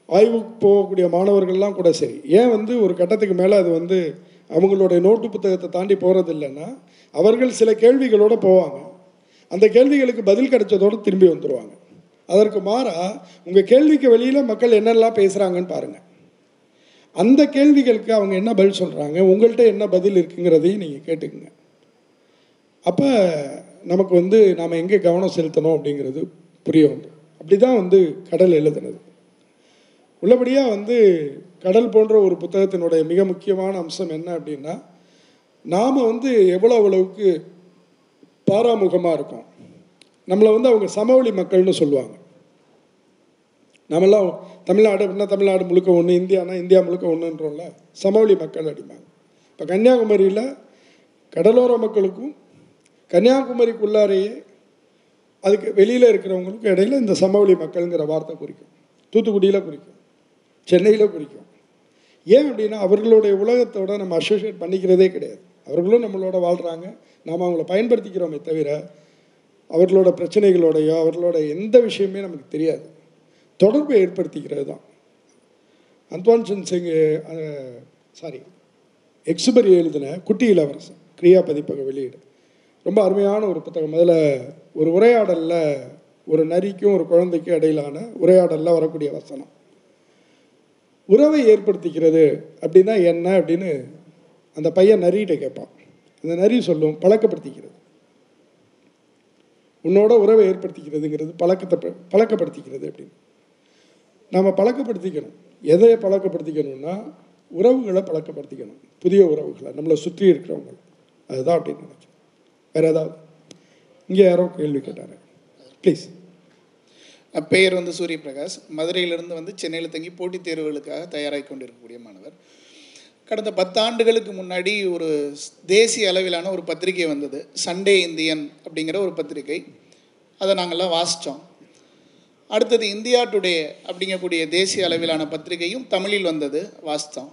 ஆய்வுக்கு போகக்கூடிய மாணவர்கள்லாம் கூட சரி. ஏன் வந்து ஒரு கட்டத்துக்கு மேலே அது வந்து அவங்களுடைய நோட்டு புத்தகத்தை தாண்டி போகிறது இல்லைன்னா அவர்கள் சில கேள்விகளோடு போவாங்க. அந்த கேள்விகளுக்கு பதில் கிடைச்சதோடு திரும்பி வந்துடுவாங்க அதற்கு மாறாக உங்கள் கேள்விக்கு வெளியில் மக்கள் என்னெல்லாம் பேசுகிறாங்கன்னு பாருங்கள் அந்த கேள்விகளுக்கு அவங்க என்ன பதில் சொல்கிறாங்க உங்கள்கிட்ட என்ன பதில் இருக்குங்கிறதையும் நீங்கள் கேட்டுக்குங்க. அப்போ நமக்கு வந்து நாம் எங்கே கவனம் செலுத்தணும் அப்படிங்கிறது புரிய வந்து அப்படி தான் வந்து கடல் எழுதுனது. உள்ளபடியாக வந்து கடல் போன்ற ஒரு புத்தகத்தினுடைய மிக முக்கியமான அம்சம் என்ன அப்படின்னா நாம் வந்து எவ்வளோ அளவுக்கு பாராமுகமாக இருக்கோம். நம்மளை வந்து அவங்க சமவெளி மக்கள்னு சொல்லுவாங்க. நம்மெல்லாம் தமிழ்நாடு அப்படின்னா தமிழ்நாடு முழுக்க ஒன்று இந்தியானா இந்தியா முழுக்க ஒன்றுன்றோம்ல சமவெளி மக்கள் அப்படிம்பாங்க. இப்போ கன்னியாகுமரியில் கடலோர மக்களுக்கும் கன்னியாகுமரிக்குள்ளாரையே அதுக்கு வெளியில் இருக்கிறவங்களுக்கும் இடையில் இந்த சமவெளி மக்கள்ங்கிற வார்த்தை குறிக்கும். தூத்துக்குடியில் குறிக்கும். சென்னையில் குறிக்கும். ஏன் அப்படின்னா அவர்களுடைய உலகத்தோட நம்ம அசோசியேட் பண்ணிக்கிறதே கிடையாது. அவர்களும் நம்மளோட வாழ்கிறாங்க நாம் அவங்கள பயன்படுத்திக்கிறோமே தவிர அவர்களோட பிரச்சனைகளோடையோ அவர்களோட எந்த விஷயமே நமக்கு தெரியாது. தொடர்பை ஏற்படுத்திக்கிறது தான். அந்த்வான் சிங் சாரி எக்ஸுபரி எழுதின குட்டி இளவரசன் கிரியா பதிப்பக வெளியீடு. ரொம்ப அருமையான ஒரு புத்தகம். அதில் ஒரு உரையாடலில் ஒரு நரிக்கும் ஒரு குழந்தைக்கும் இடையிலான உரையாடலில் வரக்கூடிய வசனம். உறவை ஏற்படுத்திக்கிறது அப்படின்னா என்ன அப்படின்னு அந்த பையன் நரிகிட்ட கேட்பான். அந்த நரி சொல்லும் பழக்கப்படுத்திக்கிறது. உன்னோட உறவை ஏற்படுத்திக்கிறதுங்கிறது பழக்கத்தை பழக்கப்படுத்திக்கிறது அப்படின்னு. நாம் பழக்கப்படுத்திக்கணும். எதை பழக்கப்படுத்திக்கணும்னா உறவுகளை பழக்கப்படுத்திக்கணும். புதிய உறவுகளை நம்மளை சுற்றி இருக்கிறவங்க அதுதான் அப்படின்னு நினைக்கிறேன். வேற ஏதாவது இங்கே யாரோ கேள்வி கேட்டார். ப்ளீஸ் பெயர் வந்து சூரிய பிரகாஷ் மதுரையிலிருந்து வந்து சென்னையில் தங்கி போட்டித் தேர்வுகளுக்காக தயாராகி கொண்டிருக்கக்கூடிய மாணவர். கடந்த பத்தாண்டுகளுக்கு முன்னாடி ஒரு தேசிய அளவிலான ஒரு பத்திரிகை வந்தது. சண்டே இந்தியன் அப்படிங்கிற ஒரு பத்திரிகை. அதை நாங்கள்லாம் வாசித்தோம் அடுத்தது இந்தியா டுடே அப்படிங்கக்கூடிய தேசிய அளவிலான பத்திரிகையும் தமிழில் வந்தது. வாசித்தோம்.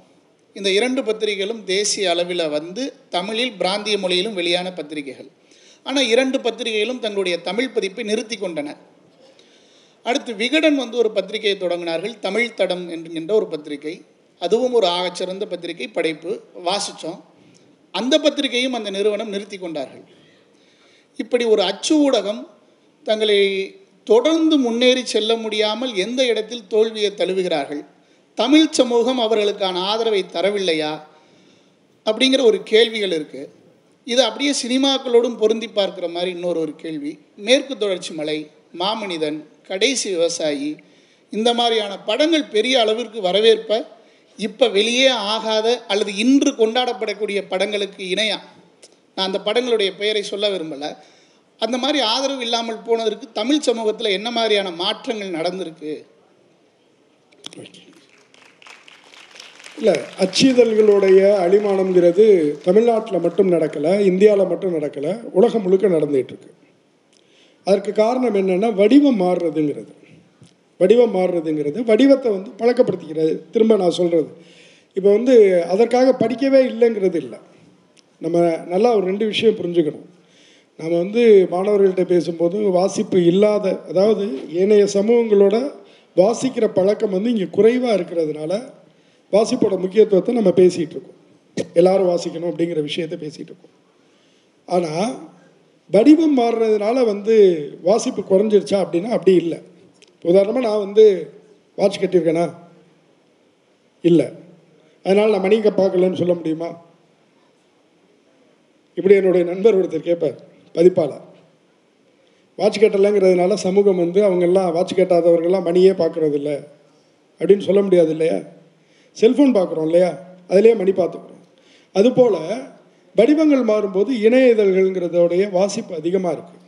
இந்த இரண்டு பத்திரிகைகளும் தேசிய அளவில் வந்து தமிழில் பிராந்திய மொழியிலும் வெளியான பத்திரிகைகள். ஆனால் இரண்டு பத்திரிகைகளும் தங்களுடைய தமிழ் பதிப்பை நிறுத்தி கொண்டன. அடுத்து விகடன் வந்து ஒரு பத்திரிகையை தொடங்கினார்கள் தமிழ் தடம் என்கின்ற ஒரு பத்திரிகை. அதுவும் ஒரு ஆகச்சிறந்த பத்திரிகை படைப்பு வாசித்தோம் அந்த பத்திரிகையும் அந்த நிறுவனம் நிறுத்தி கொண்டார்கள். இப்படி ஒரு அச்சு ஊடகம் தங்களை தொடர்ந்து முன்னேறி செல்ல முடியாமல் எந்த இடத்தில் தோல்வியை தழுவுகிறார்கள்? தமிழ் சமூகம் அவர்களுக்கான ஆதரவை தரவில்லையா? அப்படிங்கிற ஒரு கேள்விகள் இருக்குது இது அப்படியே சினிமாக்களோடும் பொருந்தி பார்க்குற மாதிரி இன்னொரு ஒரு கேள்வி. மேற்கு தொடர்ச்சி மலை மாமனிதன் கடைசி விவசாயி இந்த மாதிரியான படங்கள் பெரிய அளவிற்கு வரவேற்ப இப்போ வெளியே ஆகாத அல்லது இன்று கொண்டாடப்படக்கூடிய படங்களுக்கு இணையா? நான் அந்த படங்களுடைய பெயரை சொல்ல விரும்பலை. அந்த மாதிரி ஆதரவு இல்லாமல் போனதற்கு தமிழ் சமூகத்தில் என்ன மாதிரியான மாற்றங்கள் நடந்திருக்கு? இல்லை அச்சிதழ்களுடைய அழிமானம்ங்கிறது தமிழ்நாட்டில் மட்டும் நடக்கலை இந்தியாவில் மட்டும் நடக்கலை உலகம் முழுக்க நடந்துகிட்ருக்கு அதற்கு காரணம் என்னென்னா வடிவம் மாறுறதுங்கிறது. வடிவம் மாறுறதுங்கிறது வடிவத்தை வந்து பழக்கப்படுத்திக்கிறது. திரும்ப நான் சொல்கிறது இப்போ வந்து அதற்காக படிக்கவே இல்லைங்கிறது இல்லை. நம்ம நல்லா ஒரு ரெண்டு விஷயம் புரிஞ்சுக்கணும். நம்ம வந்து மாணவர்கள்ட்ட பேசும்போது வாசிப்பு இல்லாத அதாவது ஏனைய சமூகங்களோட வாசிக்கிற பழக்கம் வந்து இங்கே குறைவாக இருக்கிறதுனால வாசிப்போட முக்கியத்துவத்தை நம்ம பேசிகிட்டு இருக்கோம். எல்லாரும் வாசிக்கணும் அப்படிங்கிற விஷயத்தை பேசிகிட்டு இருக்கோம். ஆனால் வடிவம் மாறுறதுனால வந்து வாசிப்பு குறைஞ்சிருச்சா அப்படின்னா அப்படி இல்லை. உதாரணமாக நான் வந்து வாட்ச் கட்டியிருக்கேனா? இல்லை. அதனால் நான் மணிக்க பார்க்கலன்னு சொல்ல முடியுமா? இப்படி என்னுடைய நண்பர் ஒருத்தர் கேட்பார் பதிப்பாளர். வாட்ச் கட்டலைங்கிறதுனால சமூகம் வந்து அவங்கெல்லாம் வாட்ச் கட்டாதவர்கள்லாம் மணியே பார்க்கறது அப்படின்னு சொல்ல முடியாது இல்லையா? செல்ஃபோன் பார்க்குறோம் இல்லையா? அதிலேயே மணி பார்த்துக்கிறோம். அதுபோல் வடிவங்கள் மாறும்போது இணைய இதழ்கள்ங்கிறதோடைய வாசிப்பு அதிகமாக இருக்குது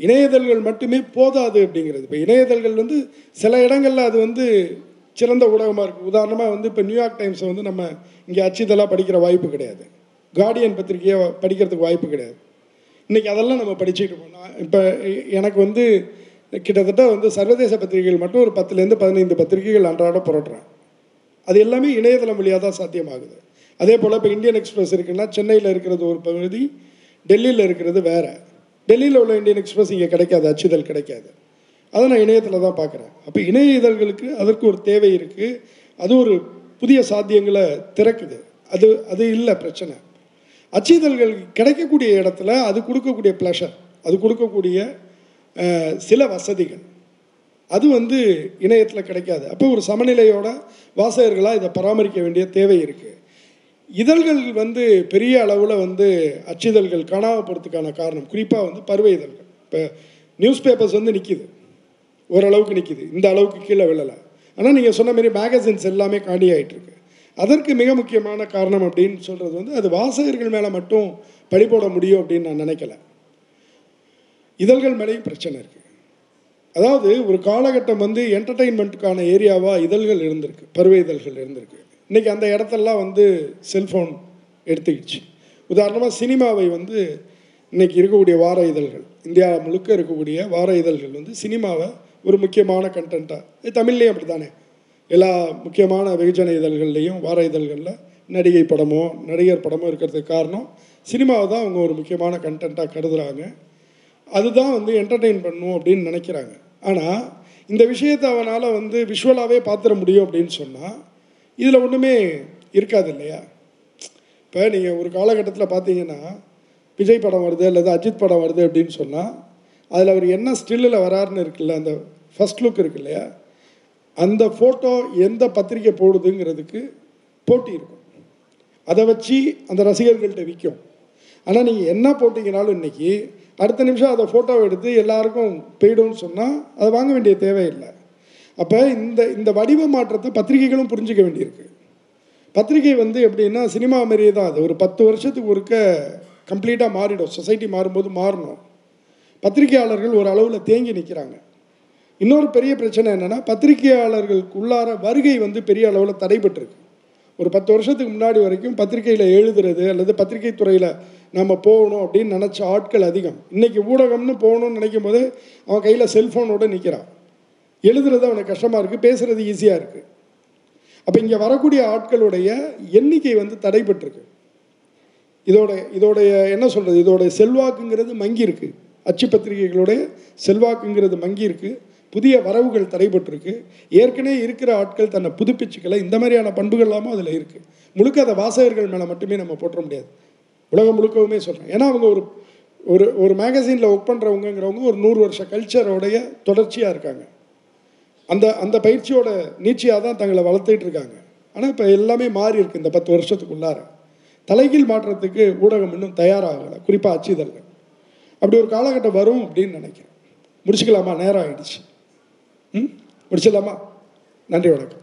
இணையதழ்கள் மட்டுமே போதாது அப்படிங்கிறது. இப்போ இணையதழ்கள் வந்து சில இடங்களில் அது வந்து சிறந்த ஊடகமாக இருக்குது உதாரணமாக வந்து இப்போ நியூயார்க் டைம்ஸை வந்து நம்ம இங்கே அச்சுதலாக படிக்கிற வாய்ப்பு கிடையாது. கார்டியன் பத்திரிகையை படிக்கிறதுக்கு வாய்ப்பு கிடையாது. இன்றைக்கி அதெல்லாம் நம்ம படிச்சுட்டு இருக்கோம். நான் இப்போ எனக்கு வந்து கிட்டத்தட்ட வந்து சர்வதேச பத்திரிகைகள் மட்டும் ஒரு பத்துலேருந்து பதினைந்து பத்திரிகைகள் அன்றாட புரட்டுறேன். அது எல்லாமே இணையதளம் வழியாக தான் சாத்தியமாகுது. அதே போல் இப்போ இந்தியன் எக்ஸ்பிரஸ் இருக்குன்னா சென்னையில் இருக்கிறது ஒரு பகுதி டெல்லியில் இருக்கிறது வேறு. டெல்லியில் உள்ள இந்தியன் எக்ஸ்பிரஸ் இங்கே கிடைக்காது அச்சுதல் கிடைக்காது. அதை நான் இணையத்தில் தான் பார்க்குறேன். அப்போ இணைய இதழ்களுக்கு அதற்கு ஒரு தேவை இருக்குது அது ஒரு புதிய சாத்தியங்களை திறக்குது. அது அது இல்லை பிரச்சனை. அச்சுதல்கள் கிடைக்கக்கூடிய இடத்துல அது கொடுக்கக்கூடிய ப்ளஷர் அது கொடுக்கக்கூடிய சில வசதிகள். அது வந்து இணையத்தில் கிடைக்காது. அப்போ ஒரு சமநிலையோட வாசகர்களாக இதை பராமரிக்க வேண்டிய தேவை இருக்குது இதழ்கள் வந்து பெரிய அளவில் வந்து அச்சிதழ்கள் காணாம போகிறதுக்கான காரணம். குறிப்பாக வந்து பருவ இதழ்கள். இப்போ நியூஸ் பேப்பர்ஸ் வந்து நிற்கிது ஓரளவுக்கு நிற்கிது இந்த அளவுக்கு கீழே விழலை. ஆனால் நீங்கள் சொன்ன மாதிரி மேகசின்ஸ் எல்லாமே காலி ஆயிட்டு அதற்கு மிக முக்கியமான காரணம் அப்படின்னு சொல்கிறது வந்து அது வாசகர்கள் மேலே மட்டும் பழி போட முடியும் அப்படின்னு நான் நினைக்கல. இதழ்கள் மேலேயும் பிரச்சனை இருக்குது அதாவது ஒரு காலகட்டம் வந்து என்டர்டெயின்மெண்ட்டுக்கான ஏரியாவாக இதழ்கள் இருந்திருக்கு பருவ இதழ்கள் இருந்திருக்கு. இன்றைக்கி அந்த இடத்தெல்லாம் வந்து செல்ஃபோன் எடுத்துக்கிச்சு. உதாரணமாக சினிமாவை வந்து இன்றைக்கி இருக்கக்கூடிய வார இதழ்கள் இந்தியா முழுக்க இருக்கக்கூடிய வார இதழ்கள் வந்து சினிமாவை ஒரு முக்கியமான கண்டென்ட்டாக தமிழ்லேயும் அப்படி தானே எல்லா முக்கியமான வெகுஜன இதழ்கள்லேயும் வார இதழ்களில் நடிகை படமோ நடிகர் படமோ இருக்கிறதுக்கு காரணம் சினிமாவை தான் அவங்க ஒரு முக்கியமான கண்டென்ட்டாக கருதுகிறாங்க அதுதான் வந்து என்டர்டெயின் பண்ணும் அப்படின்னு நினைக்கிறாங்க. ஆனால் இந்த விஷயத்தை அவனால் வந்து விஷுவலாகவே பார்த்துட முடியும் அப்படின்னு சொன்னால் இதில் ஒன்றுமே இருக்காது இல்லையா? இப்போ நீங்கள் ஒரு காலகட்டத்தில் பார்த்தீங்கன்னா விஜய் படம் வருது அல்லது அஜித் படம் வருது அப்படின்னு சொன்னால் அதில் அவர் என்ன ஸ்டில்லில் வராருன்னு இருக்குல்ல அந்த ஃபர்ஸ்ட் லுக் இருக்கு இல்லையா? அந்த ஃபோட்டோ எந்த பத்திரிக்கை போடுதுங்கிறதுக்கு போட்டி இருக்கும். அதை வச்சு அந்த ரசிகர்கள்ட்ட விற்கும் ஆனால் நீங்கள் என்ன போட்டிங்கனாலும் இன்னைக்கு அடுத்த நிமிஷம் அதை ஃபோட்டோவை எடுத்து எல்லாருக்கும் போய்டும்னு சொன்னால் அதை வாங்க வேண்டிய தேவையில்லை. அப்போ இந்த இந்த வடிவ மாற்றத்தை பத்திரிகைகளும் புரிஞ்சுக்க வேண்டியிருக்கு. பத்திரிகை வந்து எப்படின்னா சினிமா மாதிரியே தான் அது. ஒரு பத்து வருஷத்துக்கு ஒருக்க கம்ப்ளீட்டாக மாறிடும். சொசைட்டி மாறும்போது மாறணும். பத்திரிகையாளர்கள் ஒரு அளவில் தேங்கி நிற்கிறாங்க இன்னொரு பெரிய பிரச்சனை என்னென்னா பத்திரிகையாளர்களுக்கு உள்ளார வருகை வந்து பெரிய அளவில் தடைபட்டுருக்கு. ஒரு பத்து வருஷத்துக்கு முன்னாடி வரைக்கும் பத்திரிகையில் எழுதுறது அல்லது பத்திரிகை துறையில் நம்ம போகணும் அப்படின்னு நினச்ச ஆட்கள் அதிகம். இன்றைக்கி ஊடகம்னு போகணும்னு நினைக்கும் போது அவன் கையில் செல்ஃபோனோட நிற்கிறான் எழுதுறது அவனுக்கு கஷ்டமாக இருக்குது பேசுகிறது ஈஸியாக இருக்குது அப்போ இங்கே வரக்கூடிய ஆட்களுடைய எண்ணிக்கை வந்து தடைபட்டிருக்கு. இதோட இதோடைய என்ன சொல்கிறது இதோடைய செல்வாக்குங்கிறது மங்கியிருக்கு அச்சு பத்திரிகைகளுடைய செல்வாக்குங்கிறது மங்கியிருக்கு புதிய வரவுகள் தடைபட்டிருக்கு. ஏற்கனவே இருக்கிற ஆட்கள் தன்னை புதுப்பிச்சுக்கல. இந்த மாதிரியான பண்புகள் எல்லாமும் அதில் இருக்குது முழுக்க அதை வாசகர்கள் மேலே மட்டுமே நம்ம போட்டுற முடியாது. உலகம் முழுக்கவுமே சொல்கிறேன் ஏன்னா அவங்க ஒரு ஒரு ஒரு மேகசீனில் ஒர்க் பண்ணுறவங்கங்கிறவங்க ஒரு நூறு வருஷ கல்ச்சரோடைய தொடர்ச்சியாக இருக்காங்க. அந்த அந்த பயிற்சியோட நீட்சியாக தான் தங்களை வளர்த்துட்டு இருக்காங்க. ஆனால் இப்போ எல்லாமே மாறி இருக்கு இந்த பத்து வருஷத்துக்குள்ளார. தலைகீழ் மாற்றத்துக்கு ஊடகம் இன்னும் தயாராகலை. குறிப்பாக அச்சுதல்கள். அப்படி ஒரு காலகட்டம் வரும் அப்படின்னு நினைக்கிறேன். முடிச்சுக்கலாமா? நேரம் ஆகிடுச்சு ம்? முடிச்சிடலாமா? நன்றி வணக்கம்.